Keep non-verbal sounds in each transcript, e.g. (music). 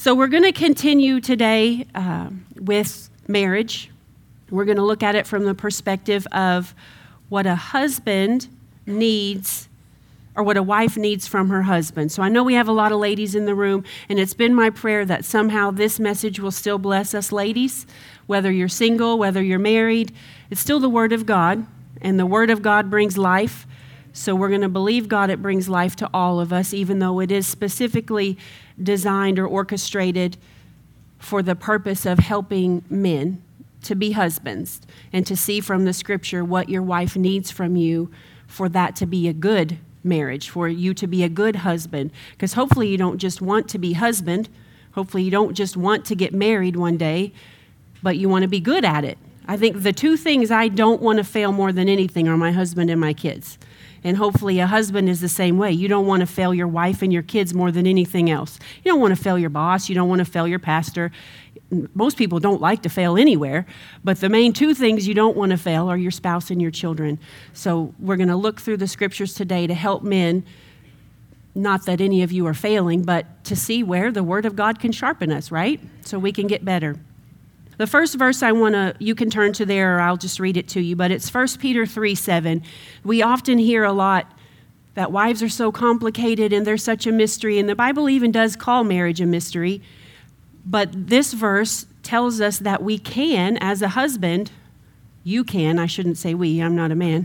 So, we're going to continue today uh, with marriage. We're going to look at it from the perspective of what a husband needs or what a wife needs from her husband. So I know we have a lot of ladies in the room, and it's been my prayer that somehow this message will still bless us ladies, whether you're single, whether you're married. It's still the Word of God, and the Word of God brings life. So we're going to believe God, it brings life to all of us, even though it is specifically designed or orchestrated for the purpose of helping men to be husbands and to see from the scripture what your wife needs from you for that to be a good marriage, for you to be a good husband. Because hopefully you don't just want to be husband, hopefully you don't just want to get married one day, but you want to be good at it. I think the two things I don't want to fail more than anything are my husband and my kids. And hopefully, a husband is the same way. You don't want to fail your wife and your kids more than anything else. You don't want to fail your boss. You don't want to fail your pastor. Most people don't like to fail anywhere, but the main two things you don't want to fail are your spouse and your children. So, we're going to look through the scriptures today to help men. Not that any of you are failing, but to see where the Word of God can sharpen us, right? So we can get better. The first verse I want to, you can turn to there or I'll just read it to you, but it's 1 Peter 3 7. We often hear a lot that wives are so complicated and they're such a mystery, and the Bible even does call marriage a mystery. But this verse tells us that we can, as a husband, you can, I shouldn't say we, I'm not a man,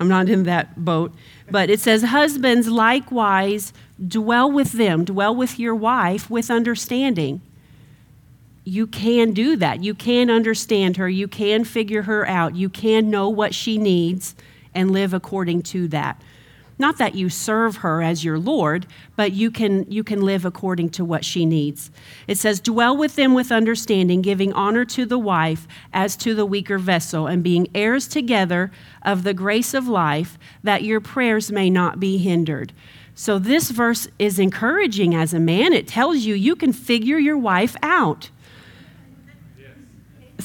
I'm not in that boat. But it says, Husbands likewise dwell with them, dwell with your wife with understanding you can do that. You can understand her. You can figure her out. You can know what she needs and live according to that. Not that you serve her as your Lord, but you can, you can live according to what she needs. It says, Dwell with them with understanding, giving honor to the wife as to the weaker vessel, and being heirs together of the grace of life, that your prayers may not be hindered. So, this verse is encouraging as a man. It tells you you can figure your wife out.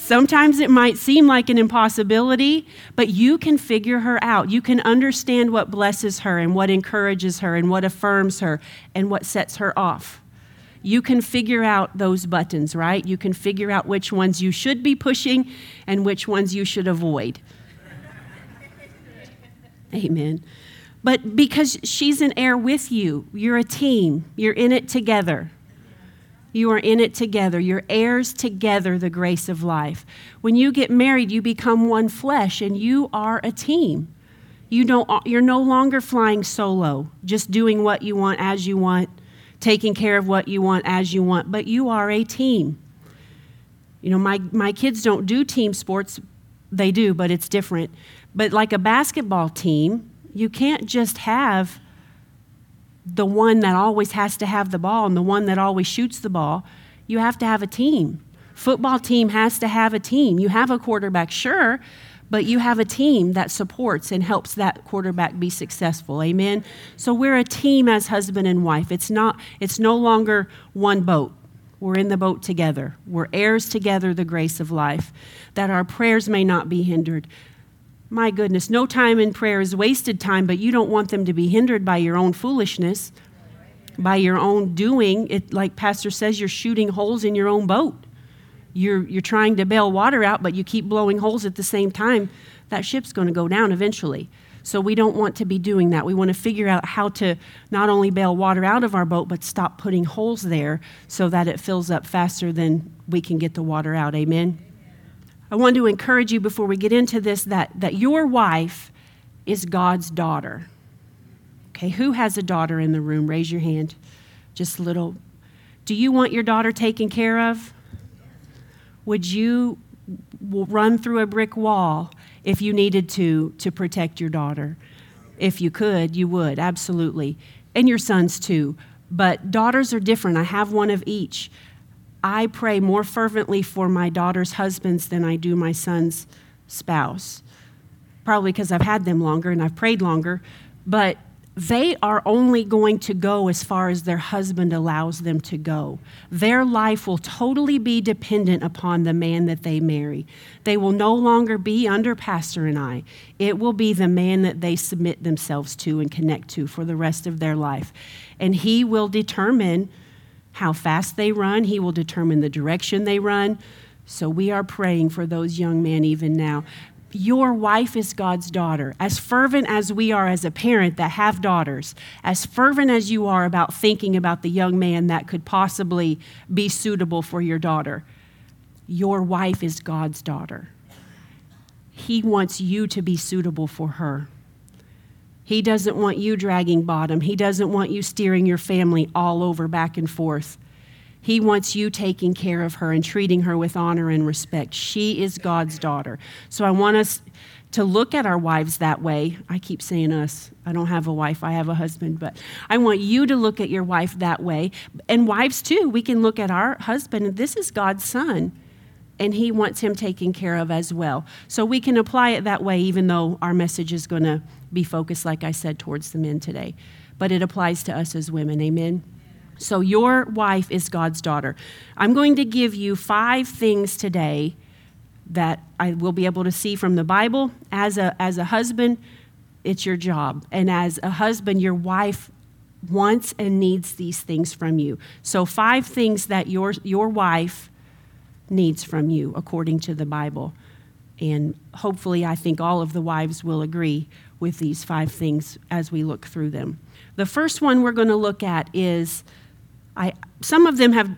Sometimes it might seem like an impossibility, but you can figure her out. You can understand what blesses her and what encourages her and what affirms her and what sets her off. You can figure out those buttons, right? You can figure out which ones you should be pushing and which ones you should avoid. Amen. But because she's an heir with you, you're a team, you're in it together. You are in it together. You're heirs together, the grace of life. When you get married, you become one flesh and you are a team. You don't, you're no longer flying solo, just doing what you want as you want, taking care of what you want as you want, but you are a team. You know, my, my kids don't do team sports. They do, but it's different. But like a basketball team, you can't just have the one that always has to have the ball and the one that always shoots the ball. You have to have a team. Football team has to have a team. You have a quarterback, sure, but you have a team that supports and helps that quarterback be successful. Amen. So we're a team as husband and wife. It's not it's no longer one boat. We're in the boat together. We're heirs together the grace of life that our prayers may not be hindered. My goodness, no time in prayer is wasted time, but you don't want them to be hindered by your own foolishness, by your own doing. It, like Pastor says, you're shooting holes in your own boat. You're, you're trying to bail water out, but you keep blowing holes at the same time. That ship's going to go down eventually. So we don't want to be doing that. We want to figure out how to not only bail water out of our boat, but stop putting holes there so that it fills up faster than we can get the water out. Amen. I want to encourage you before we get into this that, that your wife is God's daughter. Okay, who has a daughter in the room? Raise your hand. Just a little. Do you want your daughter taken care of? Would you run through a brick wall if you needed to to protect your daughter? If you could, you would, absolutely. And your sons too. But daughters are different. I have one of each. I pray more fervently for my daughter's husbands than I do my son's spouse. Probably because I've had them longer and I've prayed longer, but they are only going to go as far as their husband allows them to go. Their life will totally be dependent upon the man that they marry. They will no longer be under Pastor and I. It will be the man that they submit themselves to and connect to for the rest of their life. And he will determine how fast they run, He will determine the direction they run. So we are praying for those young men even now. Your wife is God's daughter. As fervent as we are as a parent that have daughters, as fervent as you are about thinking about the young man that could possibly be suitable for your daughter, your wife is God's daughter. He wants you to be suitable for her. He doesn't want you dragging bottom. He doesn't want you steering your family all over back and forth. He wants you taking care of her and treating her with honor and respect. She is God's daughter. So I want us to look at our wives that way. I keep saying us. I don't have a wife, I have a husband, but I want you to look at your wife that way. And wives, too, we can look at our husband. This is God's son, and he wants him taken care of as well. So we can apply it that way, even though our message is going to be focused, like I said, towards the men today. But it applies to us as women. Amen. So, your wife is God's daughter. I'm going to give you five things today that I will be able to see from the Bible. As a, as a husband, it's your job. And as a husband, your wife wants and needs these things from you. So, five things that your, your wife needs from you, according to the Bible. And hopefully, I think all of the wives will agree with these five things as we look through them. The first one we're going to look at is I, some of them have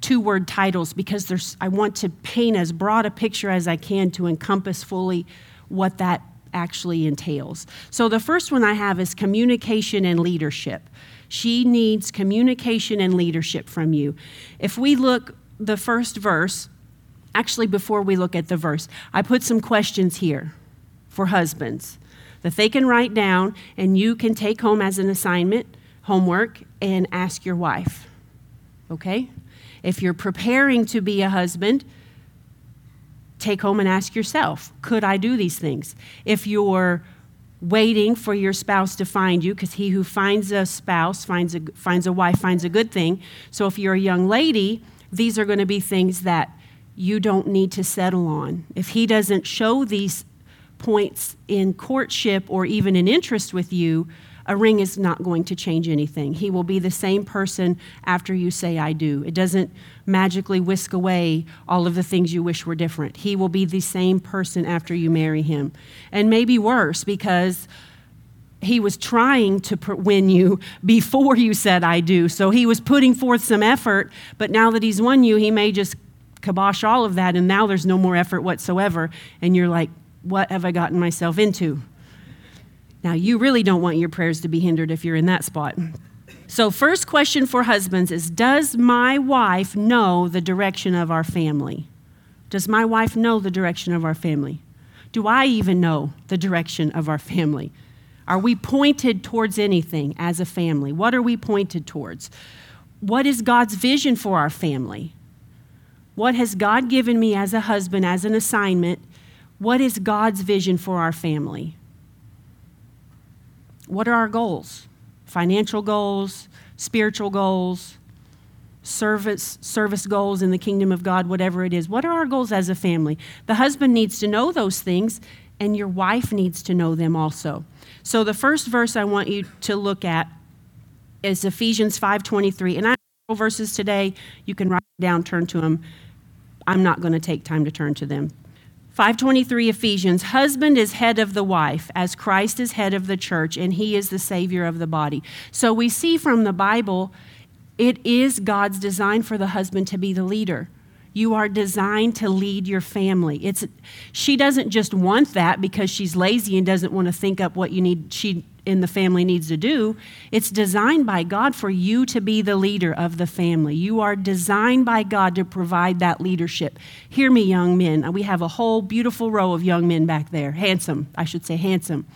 two word titles because there's, I want to paint as broad a picture as I can to encompass fully what that actually entails. So the first one I have is communication and leadership. She needs communication and leadership from you. If we look the first verse, actually before we look at the verse, I put some questions here for husbands that they can write down and you can take home as an assignment, homework, and ask your wife okay? If you're preparing to be a husband, take home and ask yourself, could I do these things? If you're waiting for your spouse to find you, because he who finds a spouse finds a, finds a wife, finds a good thing. So if you're a young lady, these are going to be things that you don't need to settle on. If he doesn't show these points in courtship or even in interest with you, a ring is not going to change anything. He will be the same person after you say, I do. It doesn't magically whisk away all of the things you wish were different. He will be the same person after you marry him. And maybe worse because he was trying to win you (laughs) before you said, I do. So he was putting forth some effort, but now that he's won you, he may just kibosh all of that, and now there's no more effort whatsoever. And you're like, what have I gotten myself into? Now, you really don't want your prayers to be hindered if you're in that spot. So, first question for husbands is Does my wife know the direction of our family? Does my wife know the direction of our family? Do I even know the direction of our family? Are we pointed towards anything as a family? What are we pointed towards? What is God's vision for our family? What has God given me as a husband, as an assignment? What is God's vision for our family? What are our goals? Financial goals, spiritual goals, service service goals in the kingdom of God, whatever it is. What are our goals as a family? The husband needs to know those things and your wife needs to know them also. So the first verse I want you to look at is Ephesians 5:23 and I have verses today you can write down turn to them. I'm not going to take time to turn to them. 523 Ephesians husband is head of the wife as Christ is head of the church and he is the savior of the body. So we see from the Bible it is God's design for the husband to be the leader. You are designed to lead your family. It's she doesn't just want that because she's lazy and doesn't want to think up what you need she in the family needs to do. It's designed by God for you to be the leader of the family. You are designed by God to provide that leadership. Hear me, young men. We have a whole beautiful row of young men back there. Handsome, I should say, handsome.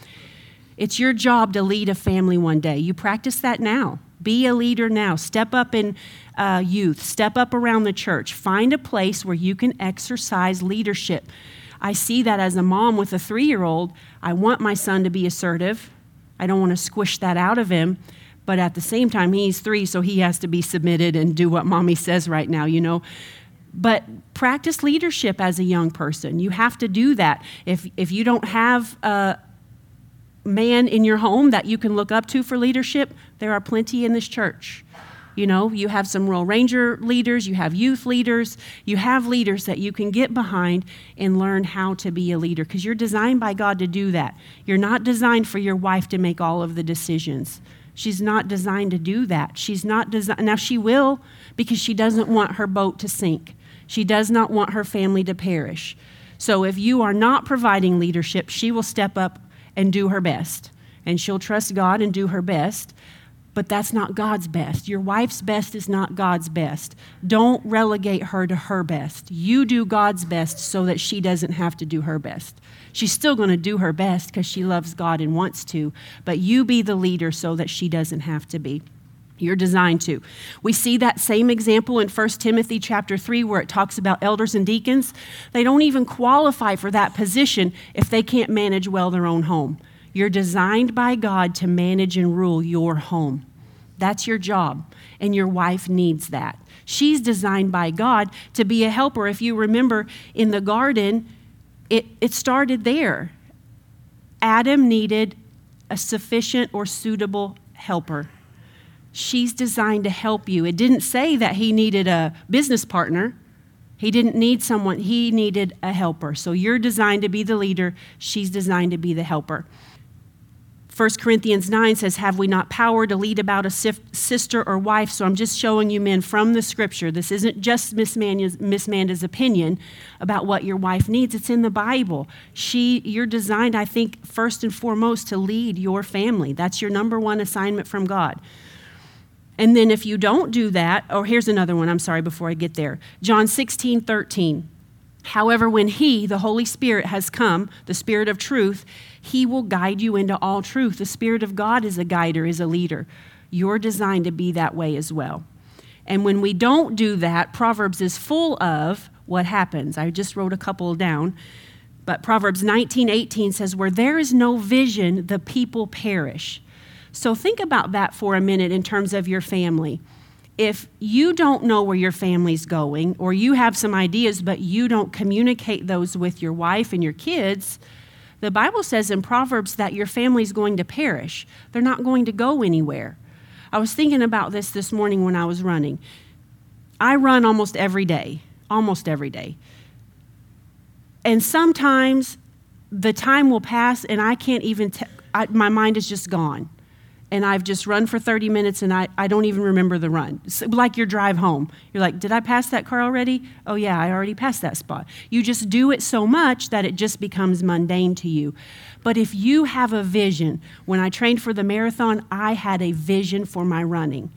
It's your job to lead a family one day. You practice that now. Be a leader now. Step up in uh, youth, step up around the church. Find a place where you can exercise leadership. I see that as a mom with a three year old. I want my son to be assertive. I don't want to squish that out of him. But at the same time, he's three, so he has to be submitted and do what mommy says right now, you know. But practice leadership as a young person. You have to do that. If, if you don't have a man in your home that you can look up to for leadership, there are plenty in this church. You know, you have some Royal Ranger leaders, you have youth leaders, you have leaders that you can get behind and learn how to be a leader because you're designed by God to do that. You're not designed for your wife to make all of the decisions. She's not designed to do that. She's not designed. Now, she will because she doesn't want her boat to sink. She does not want her family to perish. So, if you are not providing leadership, she will step up and do her best. And she'll trust God and do her best but that's not God's best. Your wife's best is not God's best. Don't relegate her to her best. You do God's best so that she doesn't have to do her best. She's still going to do her best because she loves God and wants to, but you be the leader so that she doesn't have to be. You're designed to. We see that same example in 1 Timothy chapter 3 where it talks about elders and deacons. They don't even qualify for that position if they can't manage well their own home. You're designed by God to manage and rule your home. That's your job, and your wife needs that. She's designed by God to be a helper. If you remember in the garden, it, it started there. Adam needed a sufficient or suitable helper. She's designed to help you. It didn't say that he needed a business partner. He didn't need someone, he needed a helper. So you're designed to be the leader, she's designed to be the helper. 1 Corinthians 9 says, Have we not power to lead about a sister or wife? So I'm just showing you men from the scripture. This isn't just Miss Manda's, Miss Manda's opinion about what your wife needs. It's in the Bible. She, you're designed, I think, first and foremost to lead your family. That's your number one assignment from God. And then if you don't do that, oh, here's another one, I'm sorry, before I get there. John 16, 13. However, when He, the Holy Spirit, has come, the Spirit of truth, He will guide you into all truth. The Spirit of God is a guider, is a leader. You're designed to be that way as well. And when we don't do that, Proverbs is full of what happens. I just wrote a couple down. But Proverbs 19, 18 says, Where there is no vision, the people perish. So think about that for a minute in terms of your family if you don't know where your family's going, or you have some ideas, but you don't communicate those with your wife and your kids, the Bible says in Proverbs that your family's going to perish. They're not going to go anywhere. I was thinking about this this morning when I was running. I run almost every day, almost every day. And sometimes the time will pass and I can't even, t- I, my mind is just gone and I've just run for 30 minutes and I, I don't even remember the run. It's like your drive home. You're like, did I pass that car already? Oh, yeah, I already passed that spot. You just do it so much that it just becomes mundane to you. But if you have a vision, when I trained for the marathon, I had a vision for my running.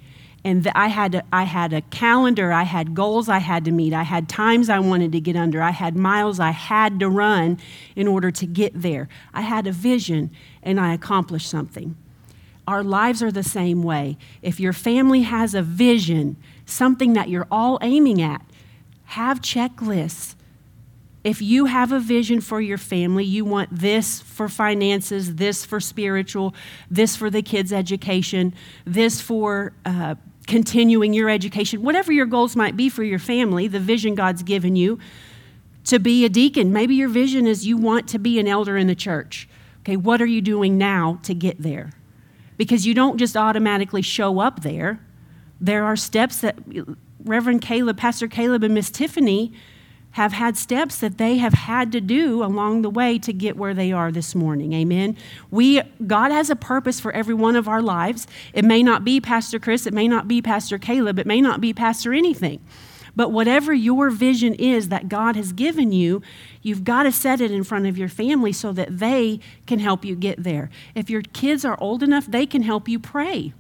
And I had, a, I had a calendar, I had goals I had to meet, I had times I wanted to get under, I had miles I had to run in order to get there. I had a vision and I accomplished something. Our lives are the same way. If your family has a vision, something that you're all aiming at, have checklists. If you have a vision for your family, you want this for finances, this for spiritual, this for the kids' education, this for uh, continuing your education, whatever your goals might be for your family, the vision God's given you to be a deacon. Maybe your vision is you want to be an elder in the church. Okay, what are you doing now to get there? Because you don't just automatically show up there. There are steps that Reverend Caleb, Pastor Caleb, and Miss Tiffany have had steps that they have had to do along the way to get where they are this morning. Amen. We God has a purpose for every one of our lives. It may not be Pastor Chris, it may not be Pastor Caleb, it may not be Pastor anything. But whatever your vision is that God has given you, you've got to set it in front of your family so that they can help you get there. If your kids are old enough, they can help you pray.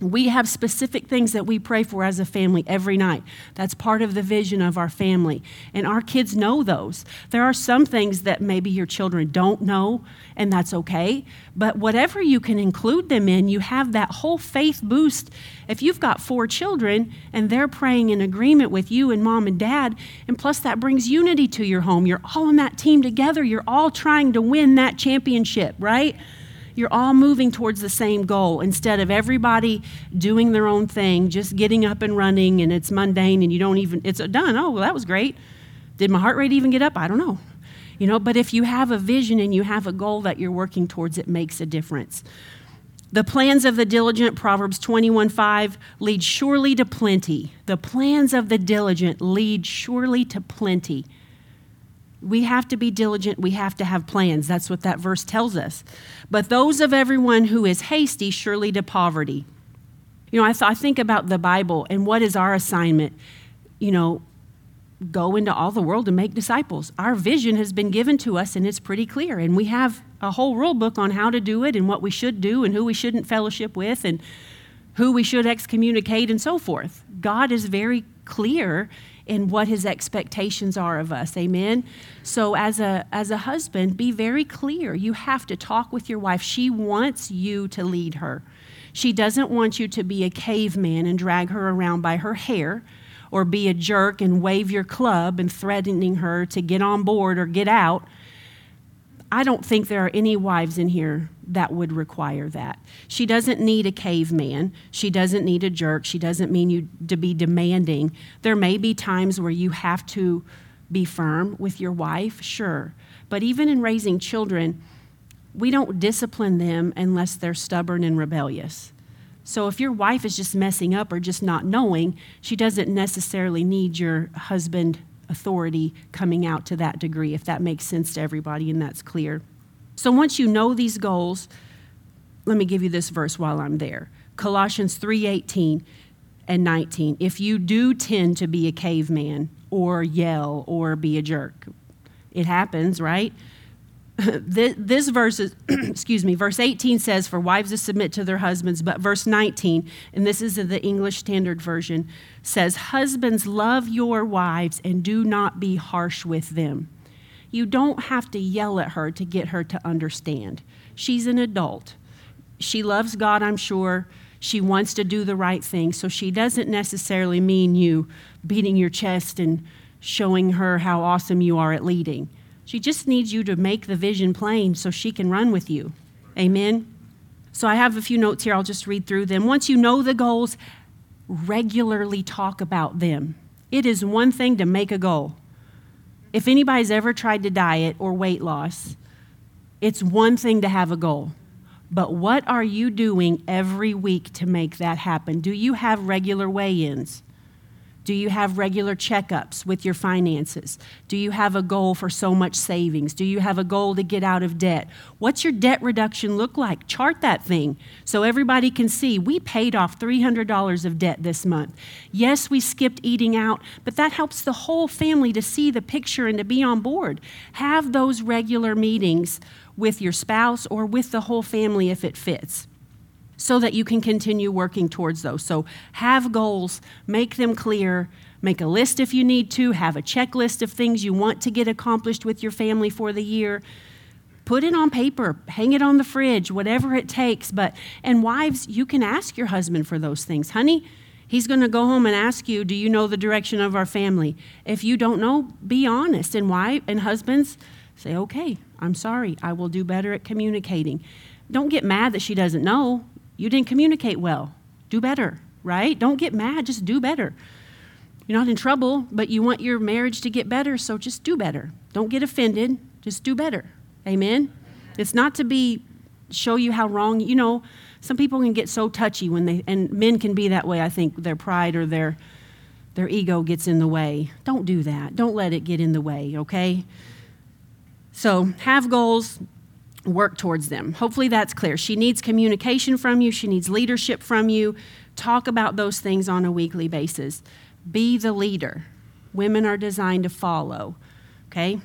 We have specific things that we pray for as a family every night. That's part of the vision of our family. And our kids know those. There are some things that maybe your children don't know, and that's okay. But whatever you can include them in, you have that whole faith boost. If you've got four children and they're praying in agreement with you and mom and dad, and plus that brings unity to your home, you're all on that team together, you're all trying to win that championship, right? You're all moving towards the same goal instead of everybody doing their own thing, just getting up and running, and it's mundane and you don't even, it's done. Oh, well, that was great. Did my heart rate even get up? I don't know. You know, but if you have a vision and you have a goal that you're working towards, it makes a difference. The plans of the diligent, Proverbs 21 5, lead surely to plenty. The plans of the diligent lead surely to plenty. We have to be diligent. We have to have plans. That's what that verse tells us. But those of everyone who is hasty surely to poverty. You know, I, th- I think about the Bible and what is our assignment? You know, go into all the world and make disciples. Our vision has been given to us and it's pretty clear. And we have a whole rule book on how to do it and what we should do and who we shouldn't fellowship with and who we should excommunicate and so forth. God is very clear in what his expectations are of us. Amen. So as a as a husband, be very clear. You have to talk with your wife. She wants you to lead her. She doesn't want you to be a caveman and drag her around by her hair or be a jerk and wave your club and threatening her to get on board or get out. I don't think there are any wives in here that would require that. She doesn't need a caveman. She doesn't need a jerk. She doesn't mean you to be demanding. There may be times where you have to be firm with your wife, sure. But even in raising children, we don't discipline them unless they're stubborn and rebellious. So if your wife is just messing up or just not knowing, she doesn't necessarily need your husband authority coming out to that degree, if that makes sense to everybody and that's clear. So once you know these goals, let me give you this verse while I'm there. Colossians 3:18 and 19. If you do tend to be a caveman or yell or be a jerk, it happens, right? (laughs) this, verse is, (clears throat) excuse me, verse 18 says, For wives to submit to their husbands, but verse 19, and this is the English Standard Version, says, Husbands, love your wives and do not be harsh with them. You don't have to yell at her to get her to understand. She's an adult. She loves God, I'm sure. She wants to do the right thing, so she doesn't necessarily mean you beating your chest and showing her how awesome you are at leading. She just needs you to make the vision plain so she can run with you. Amen. So I have a few notes here. I'll just read through them. Once you know the goals, regularly talk about them. It is one thing to make a goal. If anybody's ever tried to diet or weight loss, it's one thing to have a goal. But what are you doing every week to make that happen? Do you have regular weigh ins? Do you have regular checkups with your finances? Do you have a goal for so much savings? Do you have a goal to get out of debt? What's your debt reduction look like? Chart that thing so everybody can see we paid off $300 of debt this month. Yes, we skipped eating out, but that helps the whole family to see the picture and to be on board. Have those regular meetings with your spouse or with the whole family if it fits so that you can continue working towards those. So have goals, make them clear, make a list if you need to, have a checklist of things you want to get accomplished with your family for the year. Put it on paper, hang it on the fridge, whatever it takes. But and wives, you can ask your husband for those things. Honey, he's going to go home and ask you, "Do you know the direction of our family?" If you don't know, be honest. And wife and husbands say, "Okay, I'm sorry. I will do better at communicating." Don't get mad that she doesn't know. You didn't communicate well. Do better, right? Don't get mad, just do better. You're not in trouble, but you want your marriage to get better, so just do better. Don't get offended, just do better. Amen? It's not to be show you how wrong, you know, some people can get so touchy when they and men can be that way, I think their pride or their their ego gets in the way. Don't do that. Don't let it get in the way, okay? So, have goals, work towards them. Hopefully that's clear. She needs communication from you, she needs leadership from you. Talk about those things on a weekly basis. Be the leader. Women are designed to follow. Okay?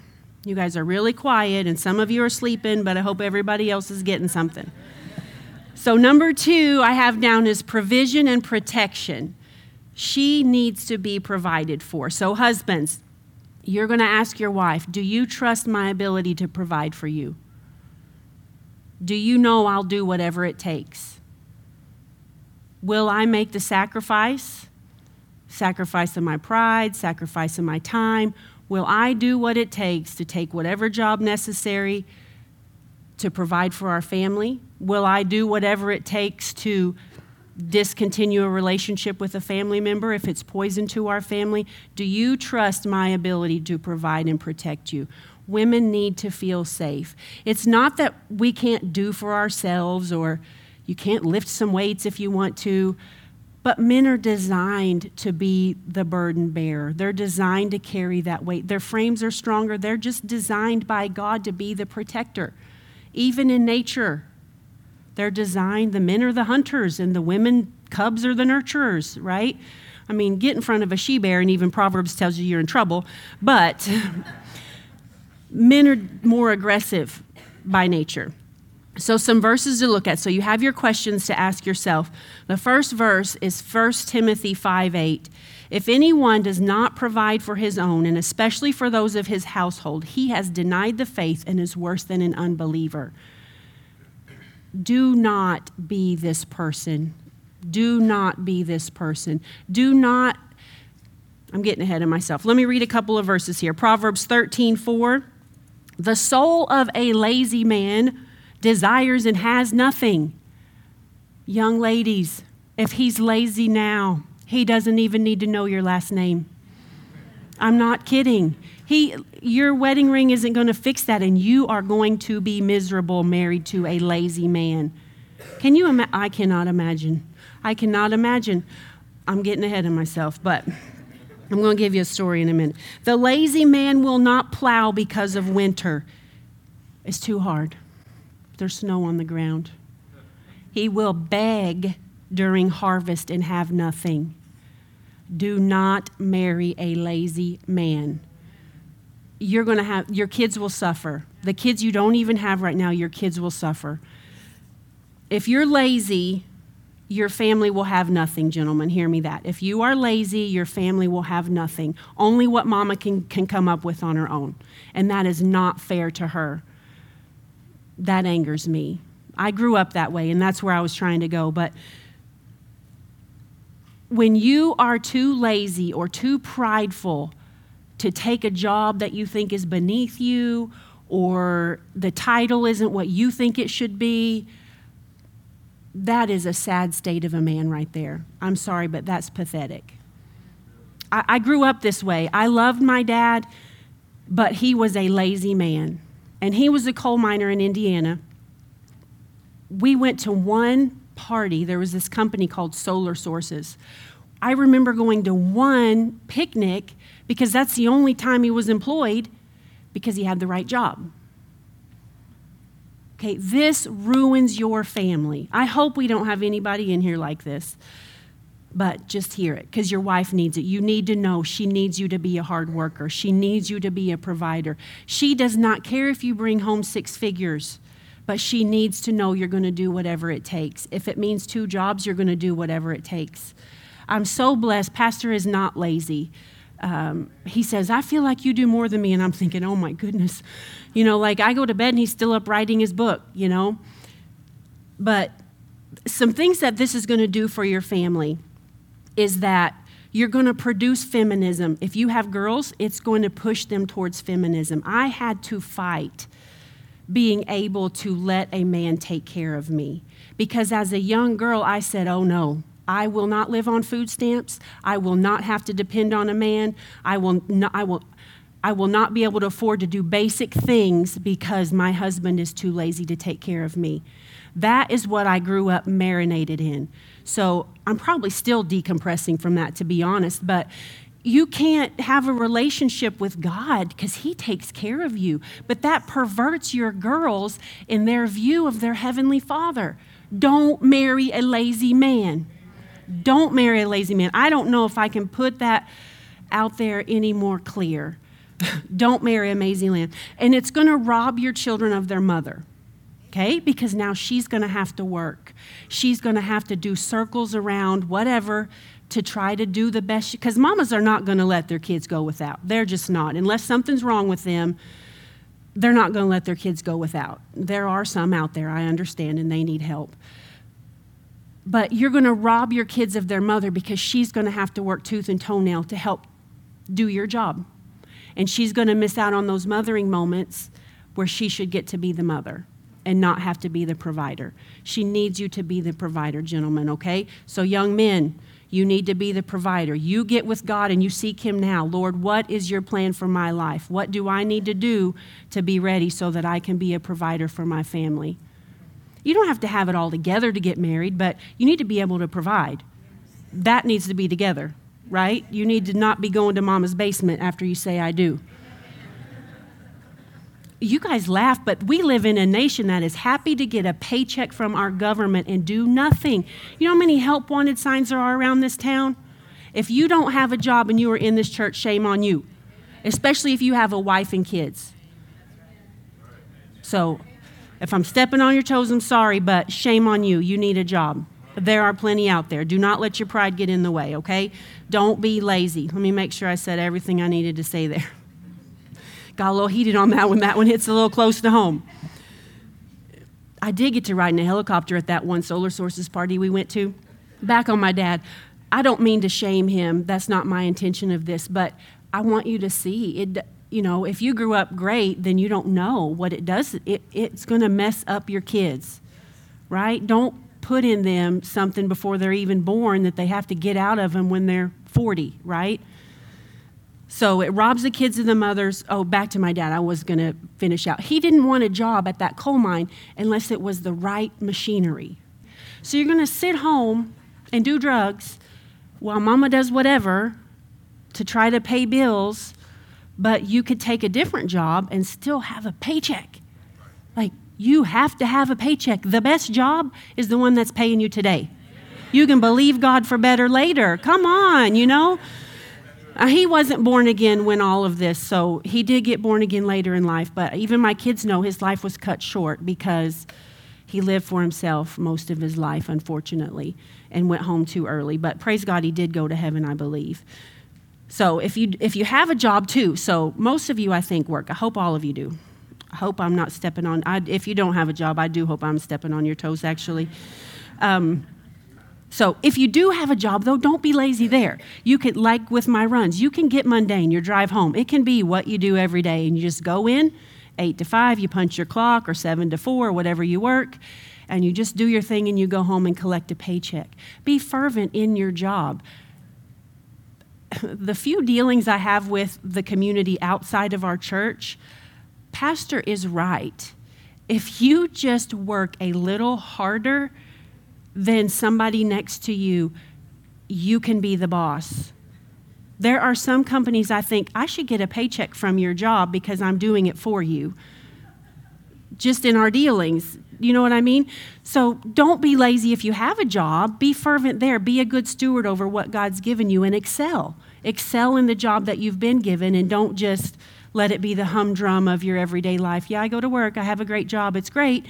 You guys are really quiet, and some of you are sleeping, but I hope everybody else is getting something. So, number two, I have down is provision and protection. She needs to be provided for. So, husbands, you're going to ask your wife, Do you trust my ability to provide for you? Do you know I'll do whatever it takes? Will I make the sacrifice? Sacrifice of my pride, sacrifice of my time. Will I do what it takes to take whatever job necessary to provide for our family? Will I do whatever it takes to discontinue a relationship with a family member if it's poison to our family? Do you trust my ability to provide and protect you? Women need to feel safe. It's not that we can't do for ourselves or, You can't lift some weights if you want to. But men are designed to be the burden bearer. They're designed to carry that weight. Their frames are stronger. They're just designed by God to be the protector. Even in nature, they're designed, the men are the hunters and the women, cubs are the nurturers, right? I mean, get in front of a she bear, and even Proverbs tells you you're in trouble. But (laughs) men are more aggressive by nature. So, some verses to look at. So, you have your questions to ask yourself. The first verse is 1 Timothy 5 8. If anyone does not provide for his own, and especially for those of his household, he has denied the faith and is worse than an unbeliever. Do not be this person. Do not be this person. Do not, I'm getting ahead of myself. Let me read a couple of verses here. Proverbs 13 4. The soul of a lazy man desires and has nothing. Young ladies, if he's lazy now, he doesn't even need to know your last name. I'm not kidding. He, your wedding ring isn't going to fix that, and you are going to be miserable married to a lazy man. Can you imagine? I cannot imagine. I cannot imagine. I'm getting ahead of myself, but I'm going to give you a story in a minute. The lazy man will not plow because of winter. It's too hard. There's snow on the ground. He will beg during harvest and have nothing. Do not marry a lazy man. You're going to have, your kids will suffer. The kids you don't even have right now, your kids will suffer. If you're lazy, your family will have nothing, gentlemen. Hear me that. If you are lazy, your family will have nothing. Only what mama can, can come up with on her own. And that is not fair to her. That angers me. I grew up that way, and that's where I was trying to go. But when you are too lazy or too prideful to take a job that you think is beneath you, or the title isn't what you think it should be, that is a sad state of a man right there. I'm sorry, but that's pathetic. I, I, grew up this way. I loved my dad, but he was a lazy man. And he was a coal miner in Indiana. We went to one party. There was this company called Solar Sources. I remember going to one picnic because that's the only time he was employed because he had the right job. Okay, this ruins your family. I hope we don't have anybody in here like this, but just hear it because your wife needs it. You need to know she needs you to be a hard worker, she needs you to be a provider. She does not care if you bring home six figures, but she needs to know you're going to do whatever it takes. If it means two jobs, you're going to do whatever it takes. I'm so blessed. Pastor is not lazy um, he says, I feel like you do more than me. And I'm thinking, oh my goodness. You know, like I go to bed and he's still up writing his book, you know. But some things that this is going to do for your family is that you're going to produce feminism. If you have girls, it's going to push them towards feminism. I had to fight being able to let a man take care of me because as a young girl, I said, oh no, I will not live on food stamps. I will not have to depend on a man. I will not, I will, I will not be able to afford to do basic things because my husband is too lazy to take care of me. That is what I grew up marinated in. So I'm probably still decompressing from that, to be honest, but you can't have a relationship with God because He takes care of you. But that perverts your girls in their view of their Heavenly Father. Don't marry a lazy man. Don't marry a lazy man. I don't know if I can put that out there any more clear. (laughs) don't marry a lazy man. And it's going to rob your children of their mother. Okay? Because now she's going to have to work. She's going to have to do circles around whatever to try to do the best because mamas are not going to let their kids go without. They're just not. Unless something's wrong with them, they're not going to let their kids go without. There are some out there, I understand, and they need help but you're going to rob your kids of their mother because she's going to have to work tooth and toenail to help do your job. And she's going to miss out on those mothering moments where she should get to be the mother and not have to be the provider. She needs you to be the provider, gentlemen, okay? So, young men, you need to be the provider. You get with God and you seek Him now. Lord, what is your plan for my life? What do I need to do to be ready so that I can be a provider for my family? You don't have to have it all together to get married, but you need to be able to provide. That needs to be together, right? You need to not be going to mama's basement after you say, I do. You guys laugh, but we live in a nation that is happy to get a paycheck from our government and do nothing. You know how many help wanted signs there are around this town? If you don't have a job and you are in this church, shame on you, especially if you have a wife and kids. So, if I'm stepping on your toes, I'm sorry, but shame on you. You need a job. There are plenty out there. Do not let your pride get in the way, okay? Don't be lazy. Let me make sure I said everything I needed to say there. (laughs) Got a little heated on that one. That one hits a little close to home. I did get to ride in a helicopter at that one solar sources party we went to. Back on my dad. I don't mean to shame him. That's not my intention of this, but I want you to see it. You know, if you grew up great, then you don't know what it does. It, it's going to mess up your kids, right? Don't put in them something before they're even born that they have to get out of them when they're 40, right? So it robs the kids of the mothers. Oh, back to my dad. I was going to finish out. He didn't want a job at that coal mine unless it was the right machinery. So you're going to sit home and do drugs while mama does whatever to try to pay bills, but you could take a different job and still have a paycheck. Like, you have to have a paycheck. The best job is the one that's paying you today. You can believe God for better later. Come on, you know? Uh, he wasn't born again when all of this, so he did get born again later in life. But even my kids know his life was cut short because he lived for himself most of his life, unfortunately, and went home too early. But praise God, he did go to heaven, I believe. So if you if you have a job too, so most of you I think work. I hope all of you do. I hope I'm not stepping on. I, if you don't have a job, I do hope I'm stepping on your toes. Actually. Um, so if you do have a job, though, don't be lazy there. You can, like with my runs, you can get mundane, your drive home. It can be what you do every day, and you just go in, eight to five, you punch your clock, or seven to four, whatever you work, and you just do your thing and you go home and collect a paycheck. Be fervent in your job. The few dealings I have with the community outside of our church, Pastor is right. If you just work a little harder, than somebody next to you, you can be the boss. There are some companies I think I should get a paycheck from your job because I'm doing it for you. Just in our dealings, you know what I mean? So don't be lazy if you have a job. Be fervent there. Be a good steward over what God's given you and excel. Excel in the job that you've been given and don't just let it be the humdrum of your everyday life. Yeah, I go to work. I have a great job. It's great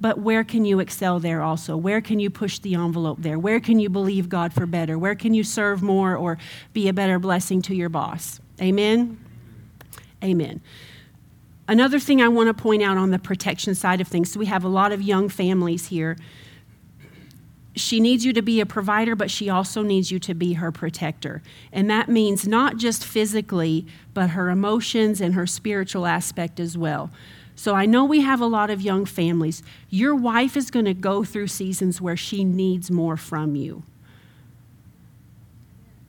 but where can you excel there also? Where can you push the envelope there? Where can you believe God for better? Where can you serve more or be a better blessing to your boss? Amen? Amen. Another thing I want to point out on the protection side of things so we have a lot of young families here. She needs you to be a provider, but she also needs you to be her protector. And that means not just physically, but her emotions and her spiritual aspect as well. So I know we have a lot of young families. Your wife is going to go through seasons where she needs more from you.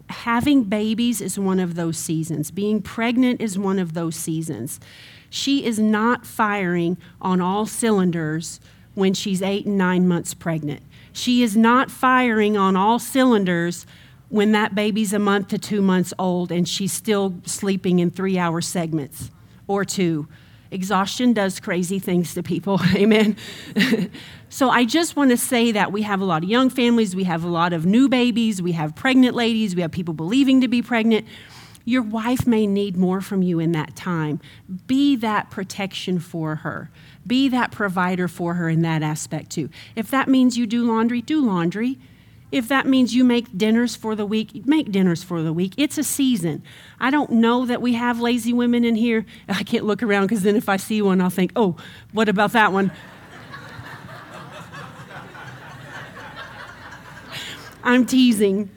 Having babies is one of those seasons. Being pregnant is one of those seasons. She is not firing on all cylinders when she's eight and nine months pregnant. She is not firing on all cylinders when that baby's a month to two months old and she's still sleeping in three hour segments or two Exhaustion does crazy things to people. (laughs) Amen. (laughs) so I just want to say that we have a lot of young families, we have a lot of new babies, we have pregnant ladies, we have people believing to be pregnant. Your wife may need more from you in that time. Be that protection for her. Be that provider for her in that aspect too. If that means you do laundry, do laundry. If that means you make dinners for the week, make dinners for the week. It's a season. I don't know that we have lazy women in here. (laughs) I can't look around because then if I see one, I'll think, oh, what about that one? (laughs) I'm teasing.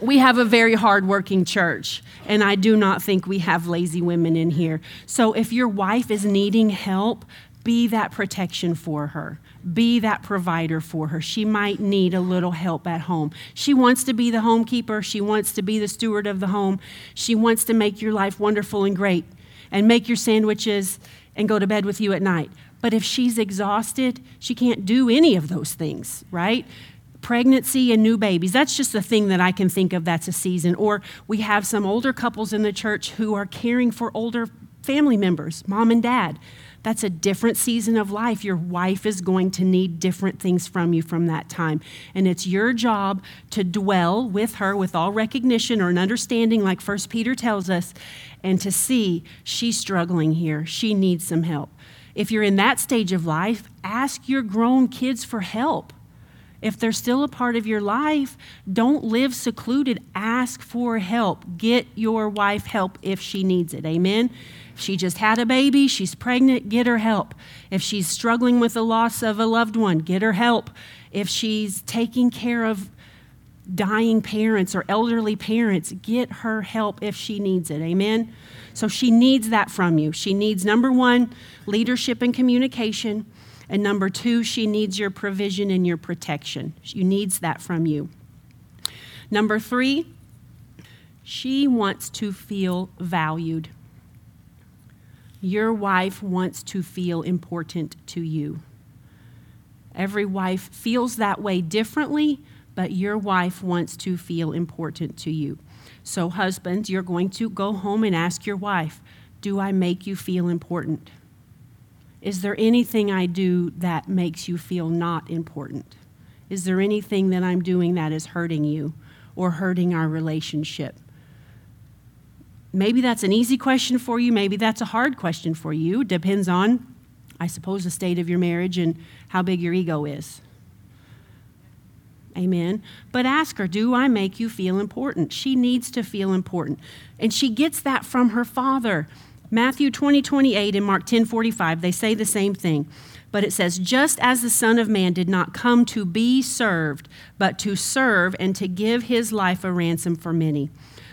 We have a very hardworking church, and I do not think we have lazy women in here. So if your wife is needing help, be that protection for her be that provider for her. She might need a little help at home. She wants to be the homekeeper, she wants to be the steward of the home. She wants to make your life wonderful and great and make your sandwiches and go to bed with you at night. But if she's exhausted, she can't do any of those things, right? Pregnancy and new babies, that's just the thing that I can think of that's a season. Or we have some older couples in the church who are caring for older family members, mom and dad. That's a different season of life. Your wife is going to need different things from you from that time. And it's your job to dwell with her with all recognition or an understanding, like First Peter tells us, and to see she's struggling here. She needs some help. If you're in that stage of life, ask your grown kids for help. If they're still a part of your life, don't live secluded. Ask for help. Get your wife help if she needs it. Amen. If she just had a baby, she's pregnant, get her help. If she's struggling with the loss of a loved one, get her help. If she's taking care of dying parents or elderly parents, get her help if she needs it. Amen. So she needs that from you. She needs, number one, leadership and communication. And number two, she needs your provision and your protection. She needs that from you. Number three, she wants to feel valued. Your wife wants to feel important to you. Every wife feels that way differently, but your wife wants to feel important to you. So, husbands, you're going to go home and ask your wife, Do I make you feel important? Is there anything I do that makes you feel not important? Is there anything that I'm doing that is hurting you or hurting our relationship? Maybe that's an easy question for you. Maybe that's a hard question for you. Depends on, I suppose, the state of your marriage and how big your ego is. Amen. But ask her, Do I make you feel important? She needs to feel important. And she gets that from her father. Matthew 20, 28 and Mark 10, 45, they say the same thing. But it says, Just as the Son of Man did not come to be served, but to serve and to give his life a ransom for many.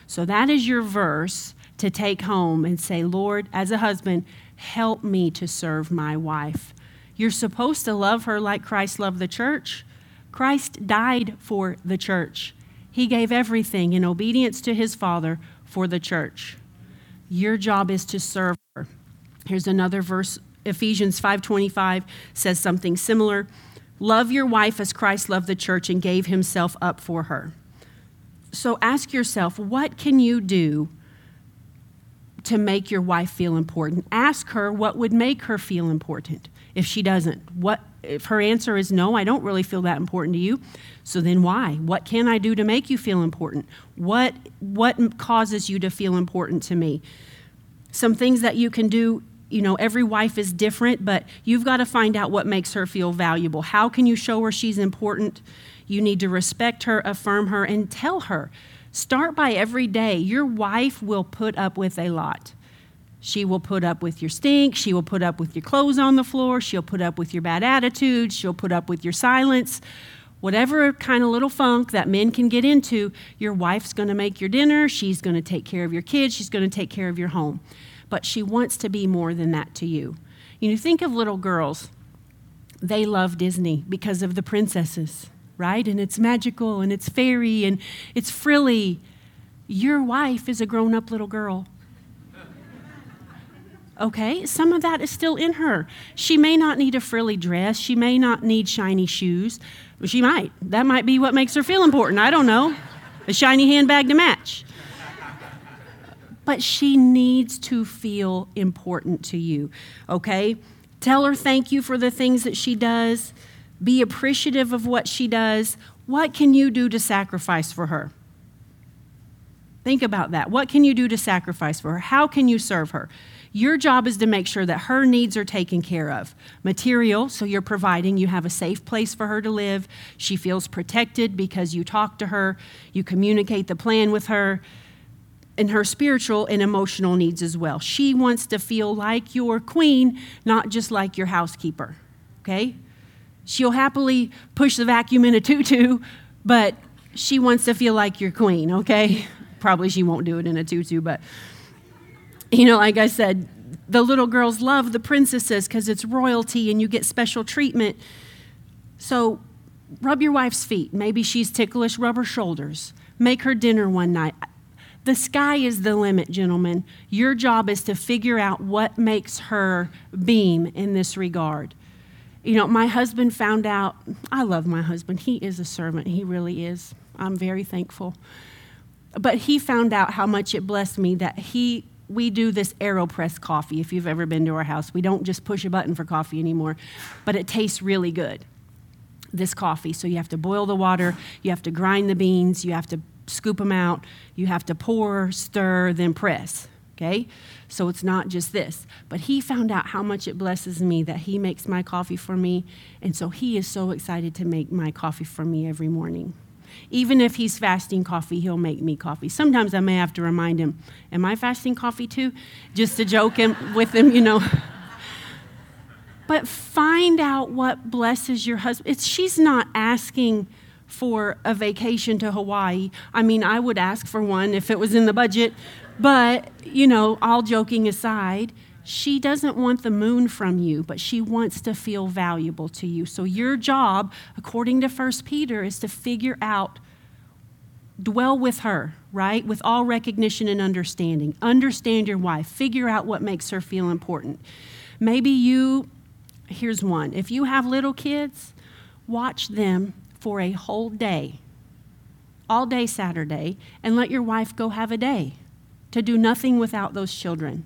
So that is your verse to take home and say, Lord, as a husband, help me to serve my wife. You're supposed to love her like Christ loved the church. Christ died for the church. He gave everything in obedience to his Father for the church. Your job is to serve her. Here's another verse Ephesians 5:25 says something similar. Love your wife as Christ loved the church and gave himself up for her. So ask yourself, what can you do to make your wife feel important? Ask her what would make her feel important if she doesn't. What if her answer is no, I don't really feel that important to you, so then why? What can I do to make you feel important? What what causes you to feel important to me? Some things that you can do, you know, every wife is different, but you've got to find out what makes her feel valuable. How can you show her she's important? You need to respect her, affirm her, and tell her. Start by every day. Your wife will put up with a lot. She will put up with your stink. She will put up with your clothes on the floor. She'll put up with your bad attitude. She'll put up with your silence. Whatever kind of little funk that men can get into, your wife's going to make your dinner. She's going to take care of your kids. She's going to take care of your home. But she wants to be more than that to you. You know, think of little girls. They love Disney because of the princesses, right? And it's magical and it's fairy and it's frilly. Your wife is a grown up little girl okay? Some of that is still in her. She may not need a frilly dress, she may not need shiny shoes. She might. That might be what makes her feel important. I don't know. A shiny handbag to match. But she needs to feel important to you, okay? Tell her thank you for the things that she does. Be appreciative of what she does. What can you do to sacrifice for her? Think about that. What can you do to sacrifice for her? How can you serve her? Your job is to make sure that her needs are taken care of. Material, so you're providing, you have a safe place for her to live. She feels protected because you talk to her, you communicate the plan with her, and her spiritual and emotional needs as well. She wants to feel like your queen, not just like your housekeeper. Okay? She'll happily push the vacuum in a tutu, but she wants to feel like your queen, okay? (laughs) Probably she won't do it in a tutu, but you know, like I said, the little girls love the princesses because it's royalty and you get special treatment. So rub your wife's feet. Maybe she's ticklish, rub her shoulders. Make her dinner one night. The sky is the limit, gentlemen. Your job is to figure out what makes her beam in this regard. You know, my husband found out, I love my husband. He is a servant, he really is. I'm very thankful. But he found out how much it blessed me that he we do this AeroPress coffee if you've ever been to our house. We don't just push a button for coffee anymore, but it tastes really good. This coffee. So you have to boil the water, you have to grind the beans, you have to scoop them out, you have to pour, stir, then press. Okay? So it's not just this. But he found out how much it blesses me that he makes my coffee for me. And so he is so excited to make my coffee for me every morning. Even if he's fasting coffee, he'll make me coffee. Sometimes I may have to remind him, Am I fasting coffee too? Just to joke him, (laughs) with him, you know. (laughs) but find out what blesses your husband. It's, she's not asking for a vacation to Hawaii. I mean, I would ask for one if it was in the budget, but, you know, all joking aside, she doesn't want the moon from you, but she wants to feel valuable to you. So your job, according to 1 Peter, is to figure out dwell with her, right? With all recognition and understanding. Understand your wife. Figure out what makes her feel important. Maybe you here's one. If you have little kids, watch them for a whole day. All day Saturday and let your wife go have a day to do nothing without those children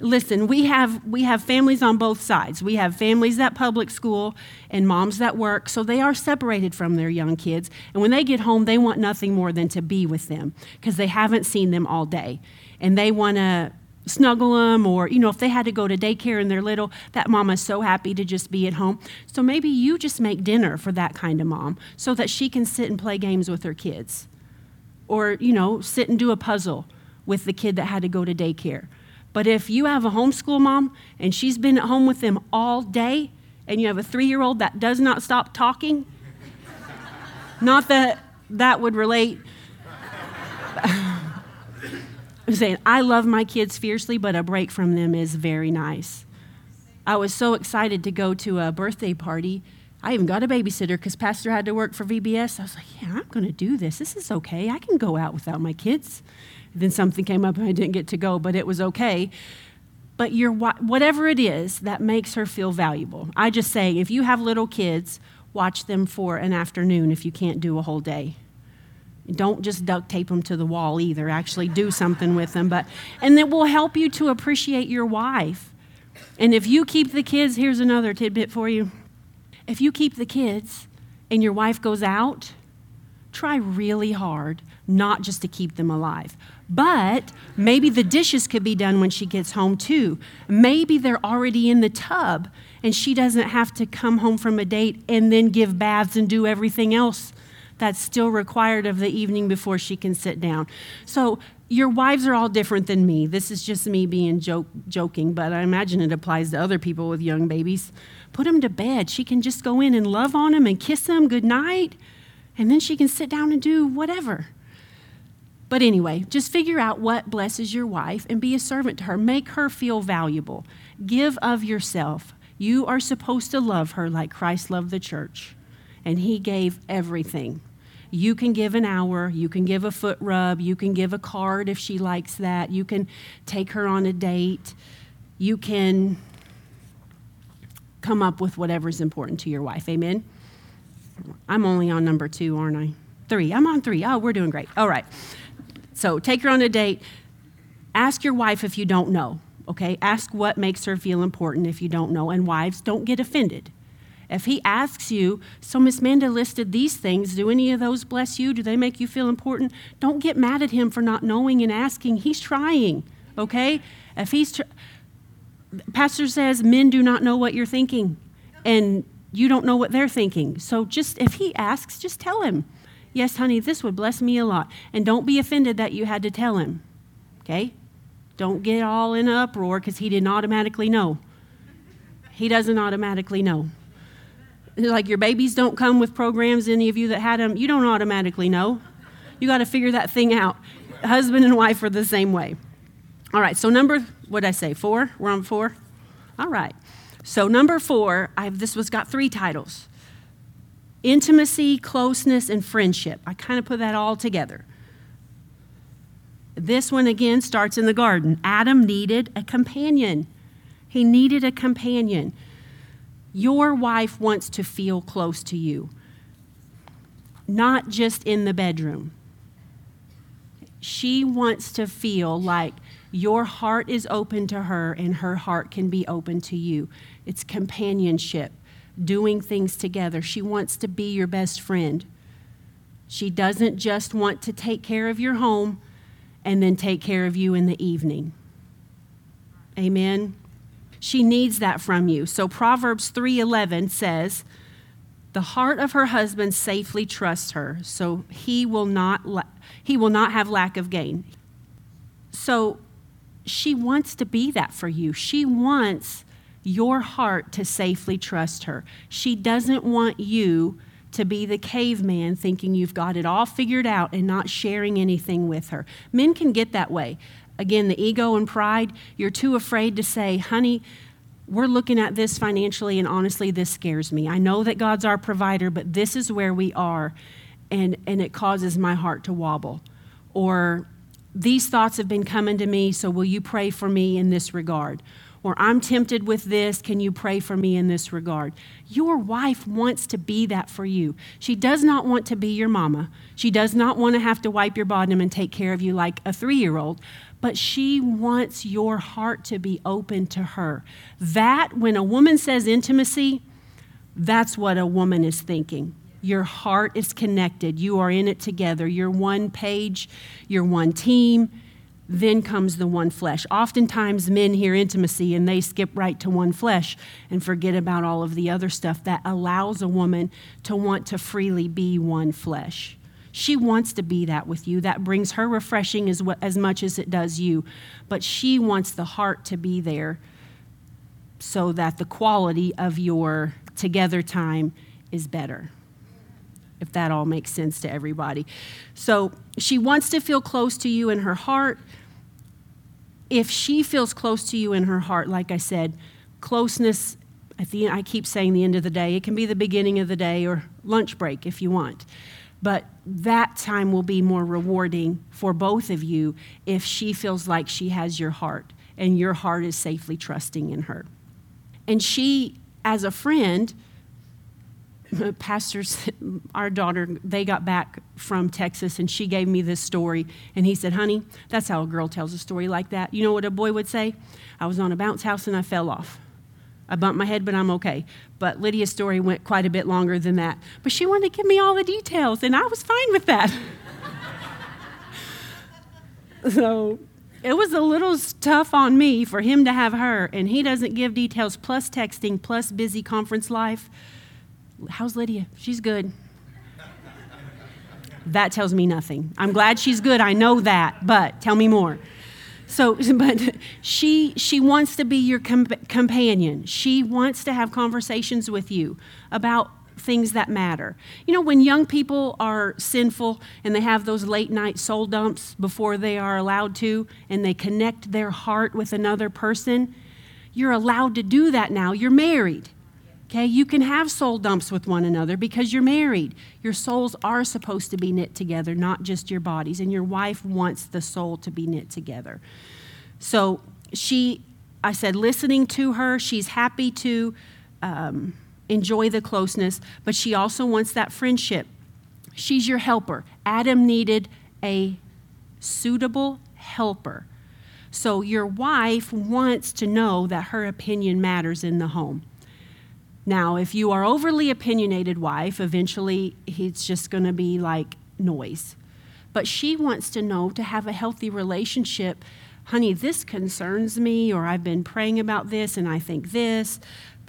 listen, we have, we have families on both sides. We have families at public school and moms that work, so they are separated from their young kids. And when they get home, they want nothing more than to be with them because they haven't seen them all day. And they want to snuggle them, or, you know, if they had to go to daycare and they're little, that mom is so happy to just be at home. So maybe you just make dinner for that kind of mom so that she can sit and play games with her kids. Or, you know, sit and do a puzzle with the kid that had to go to daycare but if you have a homeschool mom and she's been at home with them all day, and you have a three year old that does not stop talking, not that that would relate. (laughs) I'm saying, I love my kids fiercely, but a break from them is very nice. I was so excited to go to a birthday party. I even got a babysitter because Pastor had to work for VBS. I was like, yeah, I'm going to do this. This is okay. I can go out without my kids. Then something came up and I didn't get to go, but it was okay. But you're, whatever it is that makes her feel valuable. I just say, if you have little kids, watch them for an afternoon if you can't do a whole day. Don't just duct tape them to the wall either. Actually, do something with them. But and it will help you to appreciate your wife. And if you keep the kids, here's another tidbit for you. If you keep the kids and your wife goes out, try really hard not just to keep them alive. But maybe the dishes could be done when she gets home too. Maybe they're already in the tub and she doesn't have to come home from a date and then give baths and do everything else that's still required of the evening before she can sit down. So your wives are all different than me. This is just me being joke, joking, but I imagine it applies to other people with young babies. Put him to bed. She can just go in and love on him and kiss him good night, and then she can sit down and do whatever. But anyway, just figure out what blesses your wife and be a servant to her. Make her feel valuable. Give of yourself. You are supposed to love her like Christ loved the church, and he gave everything. You can give an hour, you can give a foot rub, you can give a card if she likes that, you can take her on a date, you can come up with whatever's important to your wife. Amen? I'm only on number two, aren't I? Three. I'm on three. Oh, we're doing great. All right. So take her on a date. Ask your wife if you don't know, okay? Ask what makes her feel important if you don't know. And wives, don't get offended. If he asks you, so Miss Manda listed these things, do any of those bless you? Do they make you feel important? Don't get mad at him for not knowing and asking. He's trying, okay? If he's, Pastor says men do not know what you're thinking, and you don't know what they're thinking. So just, if he asks, just tell him. Yes, honey, this would bless me a lot. And don't be offended that you had to tell him. Okay? Don't get all in an uproar because he didn't automatically know. He doesn't automatically know. Like your babies don't come with programs, any of you that had them, you don't automatically know. You got to figure that thing out. Husband and wife are the same way. All right, so number, what did I say, four? We're on four? All right. So number four, I've, this was got three titles intimacy, closeness, and friendship. I kind of put that all together. This one again starts in the garden. Adam needed a companion. He needed a companion. Your wife wants to feel close to you, not just in the bedroom. She wants to feel like your heart is open to her and her heart can be open to you. It's companionship, doing things together. She wants to be your best friend. She doesn't just want to take care of your home and then take care of you in the evening. Amen. She needs that from you. So Proverbs 3:11 says, "The heart of her husband safely trusts her, so he will not la- he will not have lack of gain." So she wants to be that for you. She wants your heart to safely trust her. She doesn't want you to be the caveman thinking you've got it all figured out and not sharing anything with her. Men can get that way again, the ego and pride, you're too afraid to say, honey, we're looking at this financially, and honestly, this scares me. I know that God's our provider, but this is where we are, and, and it causes my heart to wobble. Or these thoughts have been coming to me, so will you pray for me in this regard? Or I'm tempted with this, can you pray for me in this regard? Your wife wants to be that for you. She does not want to be your mama. She does not want to have to wipe your bottom and take care of you like a three year old, but she wants your heart to be open to her. That, when a woman says intimacy, that's what a woman is thinking. Your heart is connected. You are in it together. You're one page, you're one team. Then comes the one flesh. Oftentimes, men hear intimacy and they skip right to one flesh and forget about all of the other stuff that allows a woman to want to freely be one flesh. She wants to be that with you. That brings her refreshing as, as much as it does you. But she wants the heart to be there so that the quality of your together time is better. If that all makes sense to everybody. So she wants to feel close to you in her heart. If she feels close to you in her heart, like I said, closeness at the I keep saying the end of the day. It can be the beginning of the day or lunch break if you want. But that time will be more rewarding for both of you if she feels like she has your heart and your heart is safely trusting in her. And she, as a friend, pastors, our daughter, they got back from Texas and she gave me this story. And he said, Honey, that's how a girl tells a story like that. You know what a boy would say? I was on a bounce house and I fell off. I bumped my head, but I'm okay. But Lydia's story went quite a bit longer than that. But she wanted to give me all the details, and I was fine with that. (laughs) so it was a little tough on me for him to have her, and he doesn't give details, plus texting, plus busy conference life. How's Lydia? She's good. That tells me nothing. I'm glad she's good. I know that, but tell me more. So, (laughs) but she she wants to be your comp- companion. She wants to have conversations with you about things that matter. You know, when young people are sinful and they have those late night soul dumps before they are allowed to, and they connect their heart with another person, you're allowed to do that now. You're married. Okay, you can have soul dumps with one another because you're married. Your souls are supposed to be knit together, not just your bodies. And your wife wants the soul to be knit together. So she, I said, listening to her, she's happy to um, enjoy the closeness, but she also wants that friendship. She's your helper. Adam needed a suitable helper. So your wife wants to know that her opinion matters in the home. Now, if you are overly opinionated wife, eventually it's just going to be like noise. But she wants to know to have a healthy relationship. Honey, this concerns me, or I've been praying about this and I think this.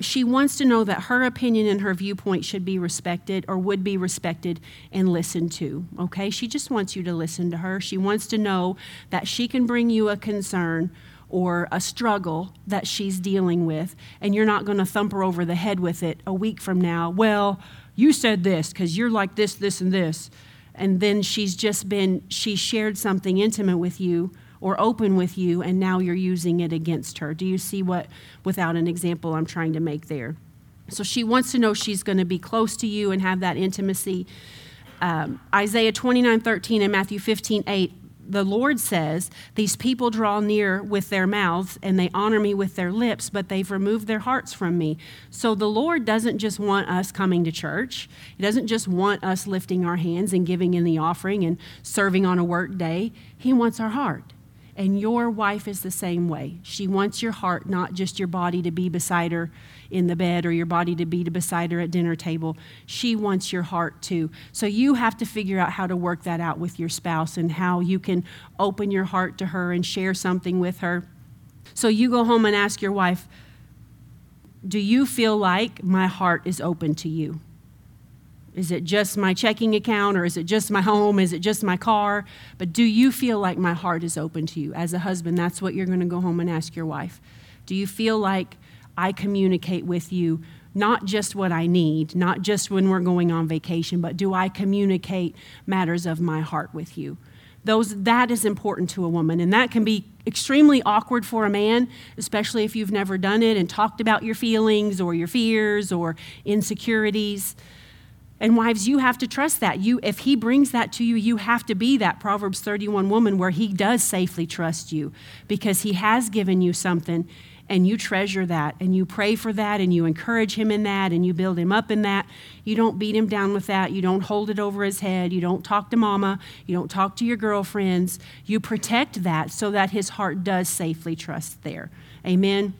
She wants to know that her opinion and her viewpoint should be respected or would be respected and listened to. Okay? She just wants you to listen to her. She wants to know that she can bring you a concern or a struggle that she's dealing with, and you're not going to thump her over the head with it a week from now. Well, you said this because you're like this, this, and this. And then she's just been, she shared something intimate with you or open with you, and now you're using it against her. Do you see what, without an example, I'm trying to make there? So she wants to know she's going to be close to you and have that intimacy. Um, Isaiah 29 13 and Matthew 15 8 the Lord says, These people draw near with their mouths and they honor me with their lips, but they've removed their hearts from me. So the Lord doesn't just want us coming to church, He doesn't just want us lifting our hands and giving in the offering and serving on a work day. He wants our heart. And your wife is the same way. She wants your heart, not just your body to be beside her in the bed or your body to be beside her at dinner table. She wants your heart too. So you have to figure out how to work that out with your spouse and how you can open your heart to her and share something with her. So you go home and ask your wife, Do you feel like my heart is open to you? Is it just my checking account or is it just my home? Is it just my car? But do you feel like my heart is open to you? As a husband, that's what you're going to go home and ask your wife. Do you feel like I communicate with you not just what I need, not just when we're going on vacation, but do I communicate matters of my heart with you? Those, that is important to a woman, and that can be extremely awkward for a man, especially if you've never done it and talked about your feelings or your fears or insecurities. And wives, you have to trust that. You if he brings that to you, you have to be that Proverbs 31 woman where he does safely trust you because he has given you something and you treasure that and you pray for that and you encourage him in that and you build him up in that. You don't beat him down with that. You don't hold it over his head. You don't talk to mama. You don't talk to your girlfriends. You protect that so that his heart does safely trust there. Amen.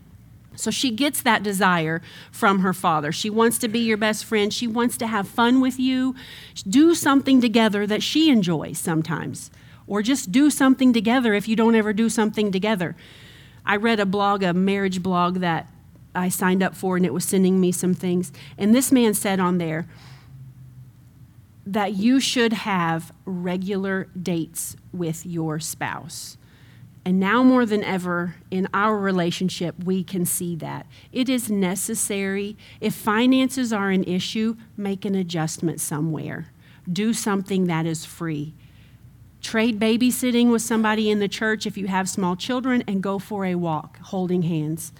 So she gets that desire from her father. She wants to be your best friend. She wants to have fun with you. Do something together that she enjoys sometimes, or just do something together if you don't ever do something together. I read a blog, a marriage blog that I signed up for, and it was sending me some things. And this man said on there that you should have regular dates with your spouse. And now more than ever in our relationship, we can see that. It is necessary. If finances are an issue, make an adjustment somewhere. Do something that is free. Trade babysitting with somebody in the church if you have small children and go for a walk holding hands.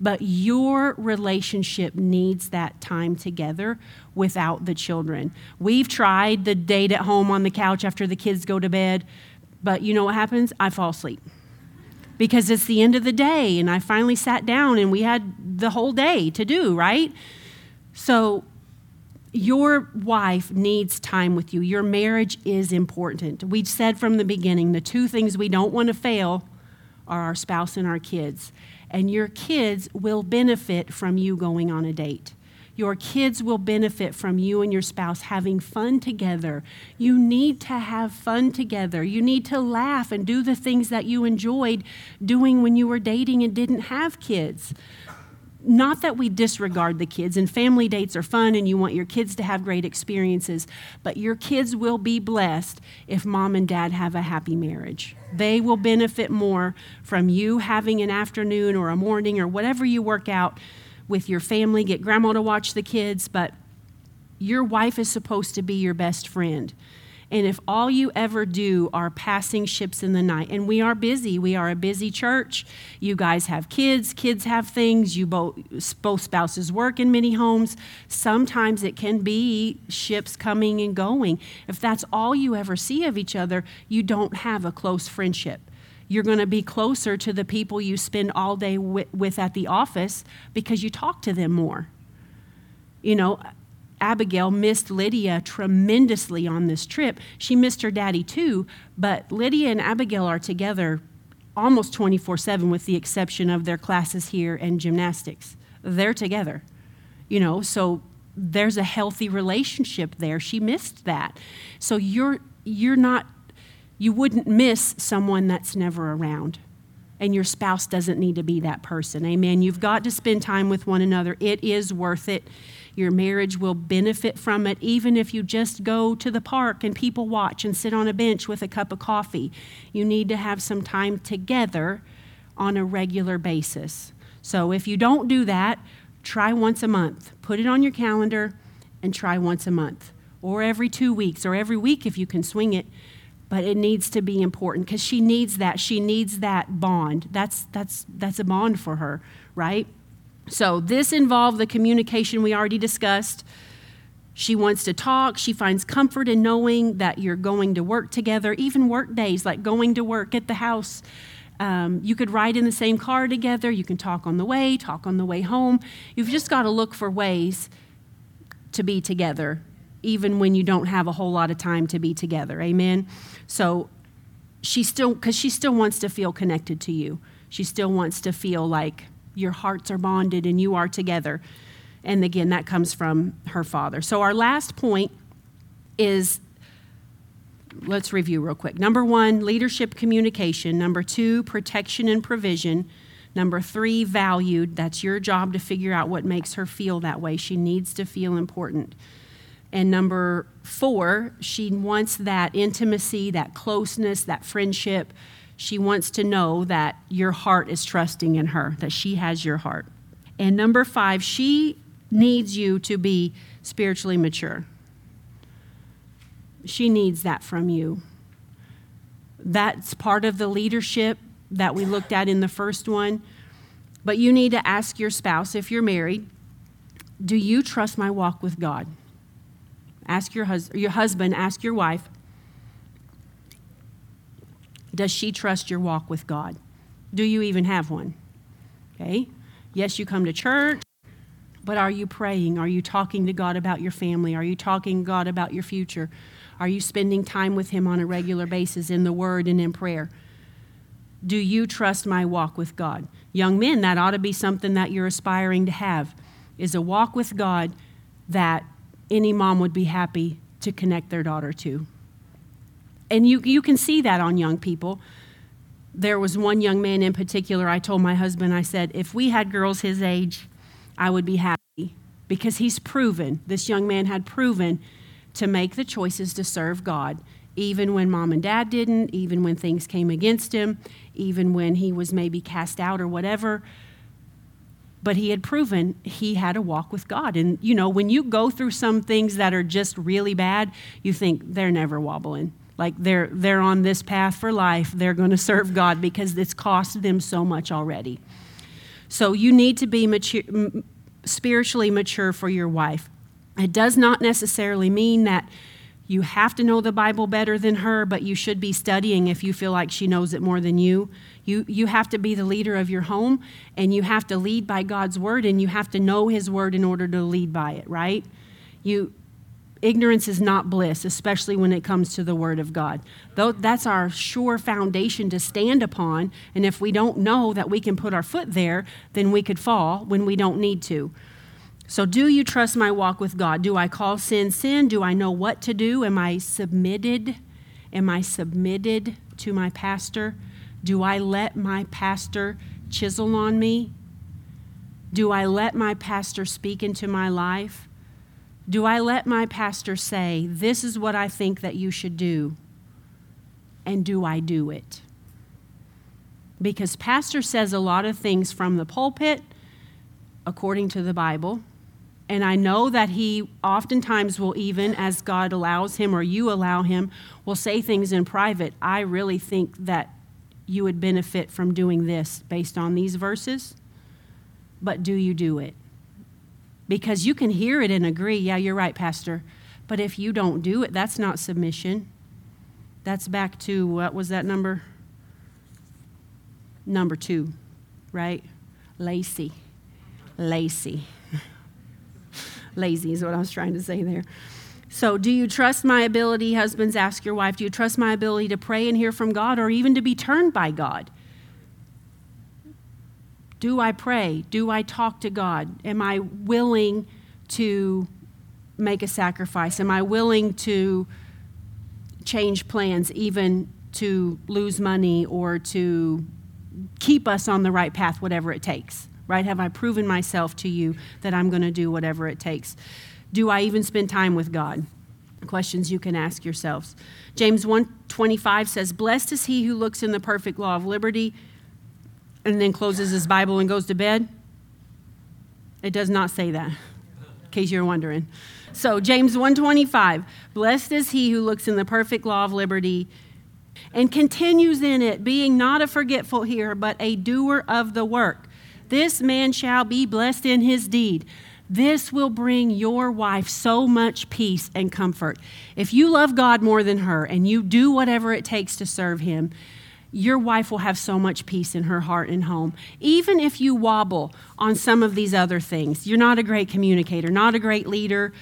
But your relationship needs that time together without the children. We've tried the date at home on the couch after the kids go to bed, but you know what happens? I fall asleep because it's the end of the day and I finally sat down and we had the whole day to do, right? So your wife needs time with you. Your marriage is important. We said from the beginning the two things we don't want to fail are our spouse and our kids. And your kids will benefit from you going on a date. Your kids will benefit from you and your spouse having fun together. You need to have fun together. You need to laugh and do the things that you enjoyed doing when you were dating and didn't have kids. Not that we disregard the kids, and family dates are fun and you want your kids to have great experiences, but your kids will be blessed if mom and dad have a happy marriage. They will benefit more from you having an afternoon or a morning or whatever you work out with your family, get grandma to watch the kids, but your wife is supposed to be your best friend. And if all you ever do are passing ships in the night, and we are busy, we are a busy church. You guys have kids, kids have things, you both, both spouses work in many homes. Sometimes it can be ships coming and going. If that's all you ever see of each other, you don't have a close friendship you're going to be closer to the people you spend all day with, at the office because you talk to them more. You know, Abigail missed Lydia tremendously on this trip. She missed her daddy too, but Lydia and Abigail are together almost 24 7 with the exception of their classes here and gymnastics. They're together, you know, so there's a healthy relationship there. She missed that. So you're, you're not you wouldn't miss someone that's never around. And your spouse doesn't need to be that person. Amen. You've got to spend time with one another. It is worth it. Your marriage will benefit from it, even if you just go to the park and people watch and sit on a bench with a cup of coffee. You need to have some time together on a regular basis. So if you don't do that, try once a month. Put it on your calendar and try once a month, or every two weeks, or every week if you can swing it but it needs to be important because she needs that she needs that bond that's that's that's a bond for her right so this involved the communication we already discussed She wants to talk. She finds comfort in knowing that you're going to work together, even work days, like going to work at the house. Um, you could ride in the same car together. You can talk on the way, talk on the way home. You've just got to look for ways to be together, even when you don't have a whole lot of time to be together. Amen? So she still, because she still wants to feel connected to you. She still wants to feel like your hearts are bonded and you are together. And again, that comes from her father. So our last point is let's review real quick. Number one, leadership communication. Number two, protection and provision. Number three, valued. That's your job to figure out what makes her feel that way. She needs to feel important. And number four, she wants that intimacy, that closeness, that friendship. She wants to know that your heart is trusting in her, that she has your heart. And number five, she needs you to be spiritually mature. She needs that from you. That's part of the leadership that we looked at in the first one. But you need to ask your spouse, if you're married, do you trust my walk with God? Ask your, hus- your husband, ask your wife, does she trust your walk with God? Do you even have one? Okay? Yes, you come to church, but are you praying? Are you talking to God about your family? Are you talking to God about your future? Are you spending time with Him on a regular basis in the Word and in prayer? Do you trust my walk with God? Young men, that ought to be something that you're aspiring to have, is a walk with God that any mom would be happy to connect their daughter to. And you, you can see that on young people. There was one young man in particular, I told my husband, I said, if we had girls his age, I would be happy because he's proven, this young man had proven to make the choices to serve God, even when mom and dad didn't, even when things came against him, even when he was maybe cast out or whatever. But he had proven he had a walk with God. And, you know, when you go through some things that are just really bad, you think they're never wobbling. Like they're, they're on this path for life. They're going to serve God because it's cost them so much already. So you need to be mature, spiritually mature for your wife. It does not necessarily mean that you have to know the Bible better than her, but you should be studying if you feel like she knows it more than you. You, you have to be the leader of your home, and you have to lead by God's word, and you have to know His word in order to lead by it, right? You, ignorance is not bliss, especially when it comes to the Word of God. Though that's our sure foundation to stand upon, and if we don't know that we can put our foot there, then we could fall when we don't need to. So, do you trust my walk with God? Do I call sin sin? Do I know what to do? Am I submitted? Am I submitted to my pastor? Do I let my pastor chisel on me? Do I let my pastor speak into my life? Do I let my pastor say, This is what I think that you should do? And do I do it? Because pastor says a lot of things from the pulpit according to the Bible and I know that he oftentimes will, even as God allows him or you allow him, will say things in private. I really think that you would benefit from doing this based on these verses. But do you do it? Because you can hear it and agree, yeah, you're right, Pastor. But if you don't do it, that's not submission. That's back to what was that number? Number two, right? Lazy. Lazy. (laughs) Lazy is what I was trying to say there. So, do you trust my ability, husbands? Ask your wife, do you trust my ability to pray and hear from God or even to be turned by God? Do I pray? Do I talk to God? Am I willing to make a sacrifice? Am I willing to change plans, even to lose money or to keep us on the right path, whatever it takes? right? Have I proven myself to you that I'm going to do whatever it takes? Do I even spend time with God? Questions you can ask yourselves. James 1:25 says, "Blessed is he who looks in the perfect law of liberty and then closes his Bible and goes to bed." It does not say that. In case you're wondering. So, James 1:25, "Blessed is he who looks in the perfect law of liberty and continues in it, being not a forgetful hearer, but a doer of the work." This man shall be blessed in his deed. This will bring your wife so much peace and comfort. If you love God more than her and you do whatever it takes to serve Him, your wife will have so much peace in her heart and home. Even if you wobble on some of these other things, you're not a great communicator, not a great leader.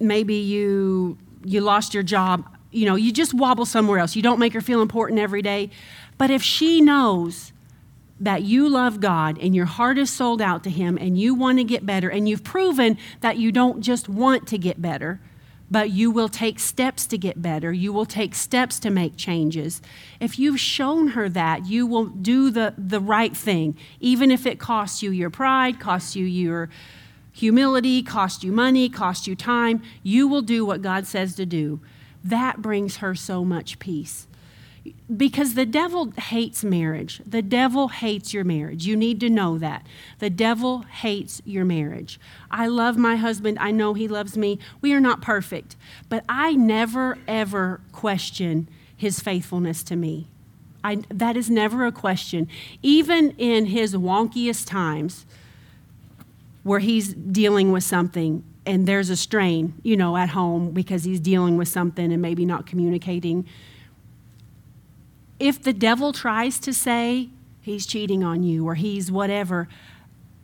Maybe you you lost your job, you know, you just wobble somewhere else. You don't make her feel important every day. But if she knows that you love God and your heart is sold out to Him and you want to get better, and you've proven that you don't just want to get better, but you will take steps to get better. You will take steps to make changes. If you've shown her that, you will do the, the right thing, even if it costs you your pride, costs you your humility, costs you money, costs you time. You will do what God says to do. That brings her so much peace because the devil hates marriage. The devil hates your marriage. You need to know that. The devil hates your marriage. I love my husband. I know he loves me. We are not perfect, but I never, ever question his faithfulness to me. I, that is never a question. Even in his wonkiest times where he's dealing with something and there's a strain, you know, at home because he's dealing with something and maybe not communicating if the devil tries to say he's cheating on you or he's whatever,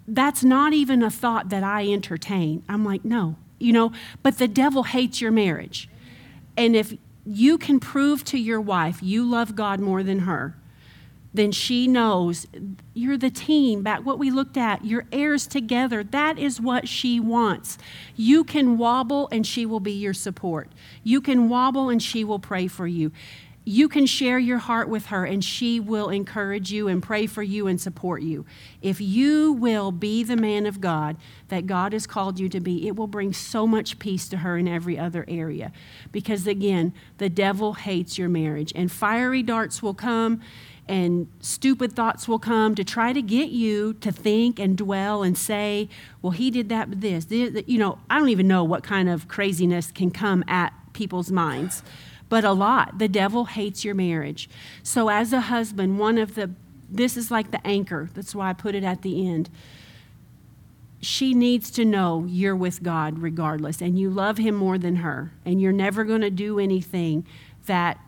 that's not even a thought that I entertain. I'm like, no, you know, but the devil hates your marriage. And if you can prove to your wife you love God more than her, then she knows you're the team. Back what we looked at you're heirs together. That is what she wants. You can wobble and she will be your support. You can wobble and she will pray for you you can share your heart with her and she will encourage you and pray for you and support you. If you will be the man of God that God has called you to be, it will bring so much peace to her in every other area. Because again, the devil hates your marriage and fiery darts will come and stupid thoughts will come to try to get you to think and dwell and say, well, he did that with this. You know, I don't even know what kind of craziness can come at people's minds but a lot. The devil hates your marriage. So, as a husband, one of the, this is like the anchor. That's why I put it at the end. She needs to know you're with God regardless, and you love Him more than her, and you're never going to do anything that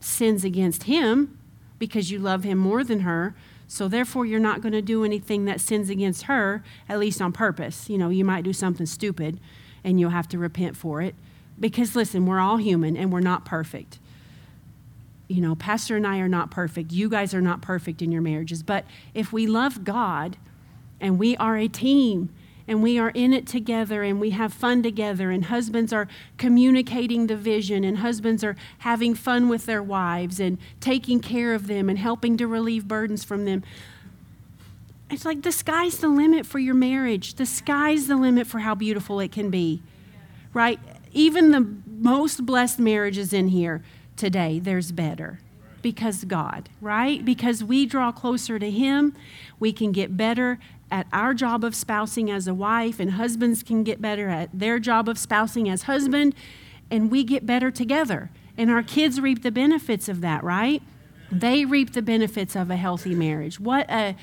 sins against Him because you love Him more than her. So, therefore, you're not going to do anything that sins against her, at least on purpose. You know, you might do something stupid and you'll have to repent for it. Because listen, we're all human and we're not perfect. You know, Pastor and I are not perfect. You guys are not perfect in your marriages. But if we love God and we are a team and we are in it together and we have fun together and husbands are communicating the vision and husbands are having fun with their wives and taking care of them and helping to relieve burdens from them it's like the sky's the limit for your marriage the sky's the limit for how beautiful it can be right even the most blessed marriages in here today, there's better because God, right? Because we draw closer to Him, we can get better at our job of spousing as a wife, and husbands can get better at their job of spousing as husband, and we get better together. And our kids reap the benefits of that, right? They reap the benefits of a healthy marriage. What a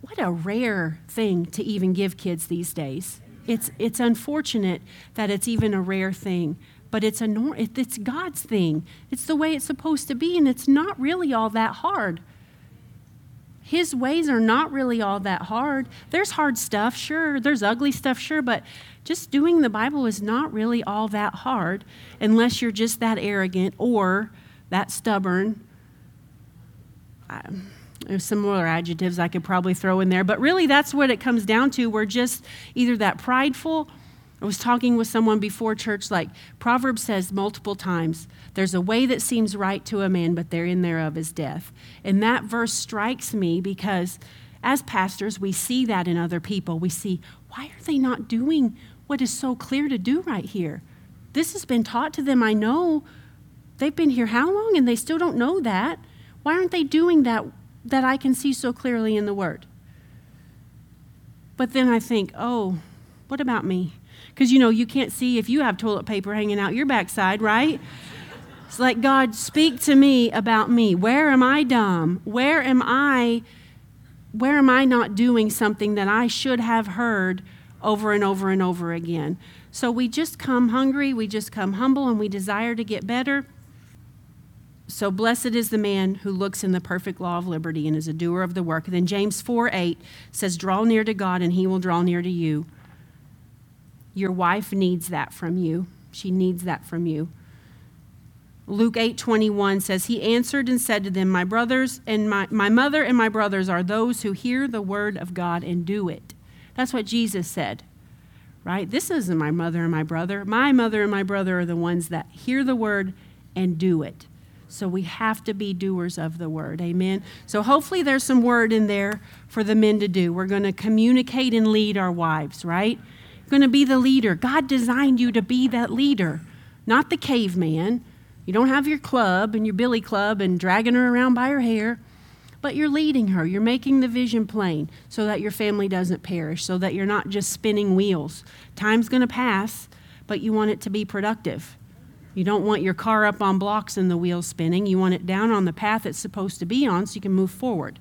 what a rare thing to even give kids these days. It's, it's unfortunate that it's even a rare thing, but it's, a, it's God's thing. It's the way it's supposed to be, and it's not really all that hard. His ways are not really all that hard. There's hard stuff, sure. There's ugly stuff, sure, but just doing the Bible is not really all that hard unless you're just that arrogant or that stubborn. Um, there's more adjectives I could probably throw in there, but really that's what it comes down to. We're just either that prideful. I was talking with someone before church, like Proverbs says multiple times, there's a way that seems right to a man, but therein thereof is death. And that verse strikes me because as pastors, we see that in other people. We see, why are they not doing what is so clear to do right here? This has been taught to them. I know they've been here how long and they still don't know that. Why aren't they doing that that I can see so clearly in the Word. But then I think, oh, what about me? Because you know, you can't see if you have toilet paper hanging out your backside, right? It's like, God, speak to me about me. Where am I dumb? Where am I? Where am I not doing something that I should have heard over and over and over again. So we just come hungry, we just come humble, and we desire to get better. So blessed is the man who looks in the perfect law of liberty and is a doer of the work. And then James 4 8 says, Draw near to God, and he will draw near to you. Your wife needs that from you. She needs that from you. Luke 8:21 says he answered and said to them my brothers and my, my mother and my brothers are those who hear the word of God and do it. That's what Jesus said. Right? This isn't my mother and my brother. My mother and my brother are the ones that hear the word and do it. So we have to be doers of the word. Amen. So hopefully there's some word in there for the men to do. We're going to communicate and lead our wives, right? You're going to be the leader. God designed you to be that leader, not the caveman you don't have your club and your billy club and dragging her around by her hair, but you're leading her. You're making the vision plain so that your family doesn't perish, so that you're not just spinning wheels. Time's going to pass, but you want it to be productive. You don't want your car up on blocks and the wheels spinning. You want it down on the path it's supposed to be on so you can move forward.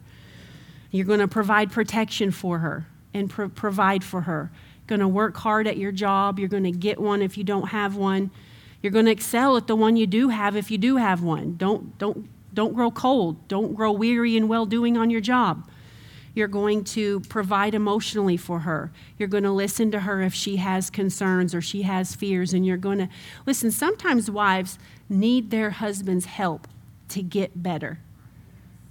You're going to provide protection for her and pro- provide for her. Going to work hard at your job. You're going to get one if you don't have one. You're going to excel at the one you do have if you do have one. Don't, don't, don't grow cold. Don't grow weary in well doing on your job. You're going to provide emotionally for her. You're going to listen to her if she has concerns or she has fears. And you're going to listen. Sometimes wives need their husband's help to get better.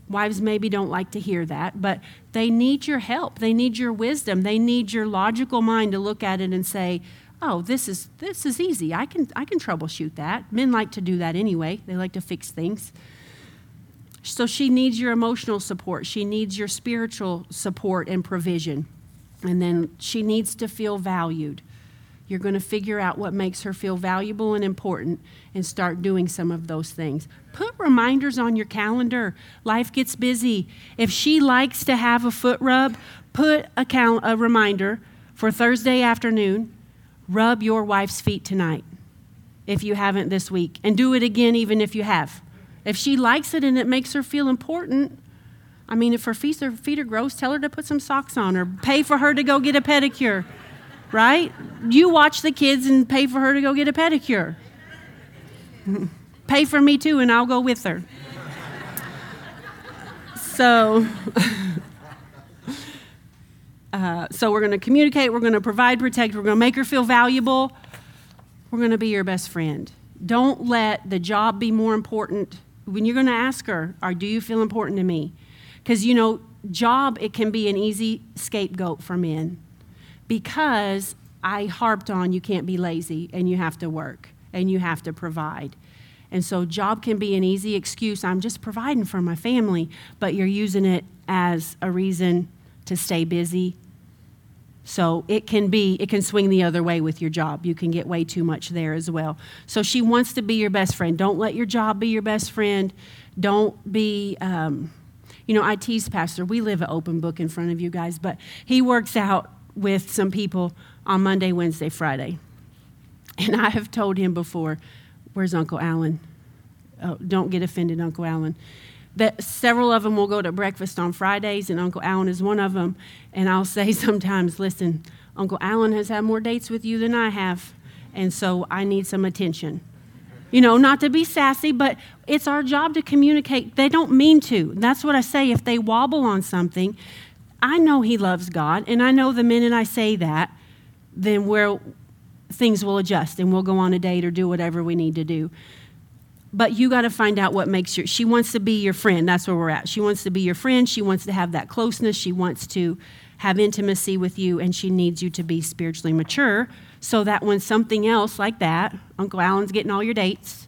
Wives maybe don't like to hear that, but they need your help. They need your wisdom. They need your logical mind to look at it and say, oh, this is this is easy. I can I can troubleshoot that. Men like to do that anyway. They like to fix things. So she needs your emotional support. She needs your spiritual support and provision. And then she needs to feel valued. You're going to figure out what makes her feel valuable and important and start doing some of those things. Put reminders on your calendar. Life gets busy. If she likes to have a foot rub, put a, cal- a reminder for Thursday afternoon Rub your wife's feet tonight if you haven't this week, and do it again even if you have. If she likes it and it makes her feel important, I mean, if her feet are, feet are gross, tell her to put some socks on or pay for her to go get a pedicure, right? You watch the kids and pay for her to go get a pedicure. pay for me too, and I'll go with her. So. (laughs) Uh, so we're going to communicate, we're going to provide, protect, we're going to make her feel valuable. We're going to be your best friend. Don't let the job be more important. When you're going to ask her, or do you feel important to me? Because, you know, job, it can be an easy scapegoat for men because I harped on you can't be lazy and you have to work and you have to provide. And so, job can be an easy excuse. I'm just providing for my family, but you're using it as a reason to stay busy so it can be, it can swing the other way with your job. You can get way too much there as well. So she wants to be your best friend. Don't let your job be your best friend. Don't be, um, you know, I tease Pastor. We live an open book in front of you guys, but he works out with some people on Monday, Wednesday, Friday. And I have told him before, where's Uncle Alan? Oh, don't get offended, Uncle Alan that several of them will go to breakfast on Fridays, and Uncle Allen is one of them. And I'll say (laughs) sometimes, listen, Uncle Allen has had more dates with you than I have, and so I need some attention. You know, not to be sassy, but it's our job to communicate. They don't mean to. That's what I say. If they wobble on something, I know he loves God, and I know the minute I say that, then where things will adjust and we'll go on a date or do whatever we need to do but you got to find out what makes your she wants to be your friend that's where we're at. She wants to be your friend she wants to have that closeness she wants to have intimacy with you and she needs you to be spiritually mature so that when something else like that uncle alan's getting all your dates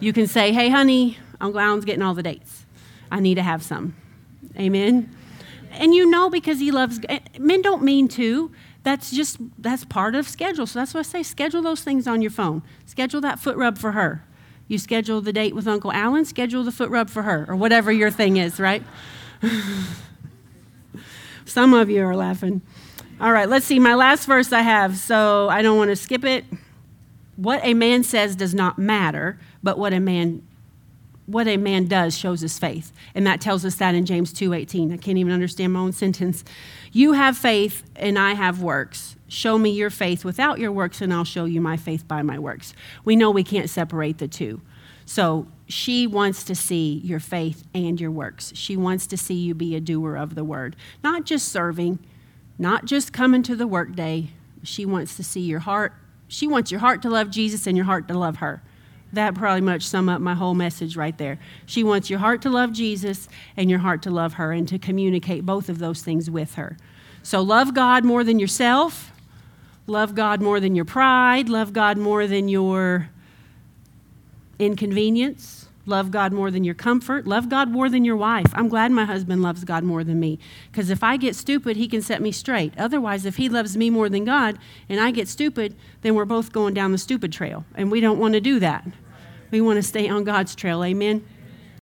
you can say hey honey uncle alan's getting all the dates. I need to have some. Amen? And you know because he loves eh, men don't mean to. That's just that's part of schedule. So that's why i say schedule those things on your phone. Schedule that foot rub for her you schedule the date with Uncle Alan, schedule the foot rub for her, or whatever your thing is, right? (laughs) Some of you are laughing. All right, let's see. My last verse I have, so I don't want to skip it. What a man says does not matter, but what a man what a man does shows his faith. And that tells us that in James 2:18. I can't even understand my own sentence. You have faith and I have works. Show me your faith without your works and I'll show you my faith by my works. We know we can't separate the two. So she wants to see your faith and your works. She wants to see you be a doer of the word, not just serving, not just coming to the workday. She wants to see your heart. She wants your heart to love Jesus and your heart to love her. That probably much sum up my whole message right there. She wants your heart to love Jesus and your heart to love her and to communicate both of those things with her. So love God more than yourself, love God more than your pride, love God more than your inconvenience, love God more than your comfort, love God more than your wife. I'm glad my husband loves God more than me because if I get stupid, he can set me straight. Otherwise, if he loves me more than God and I get stupid, then we're both going down the stupid trail, and we don't want to do that. We want to stay on God's trail. Amen.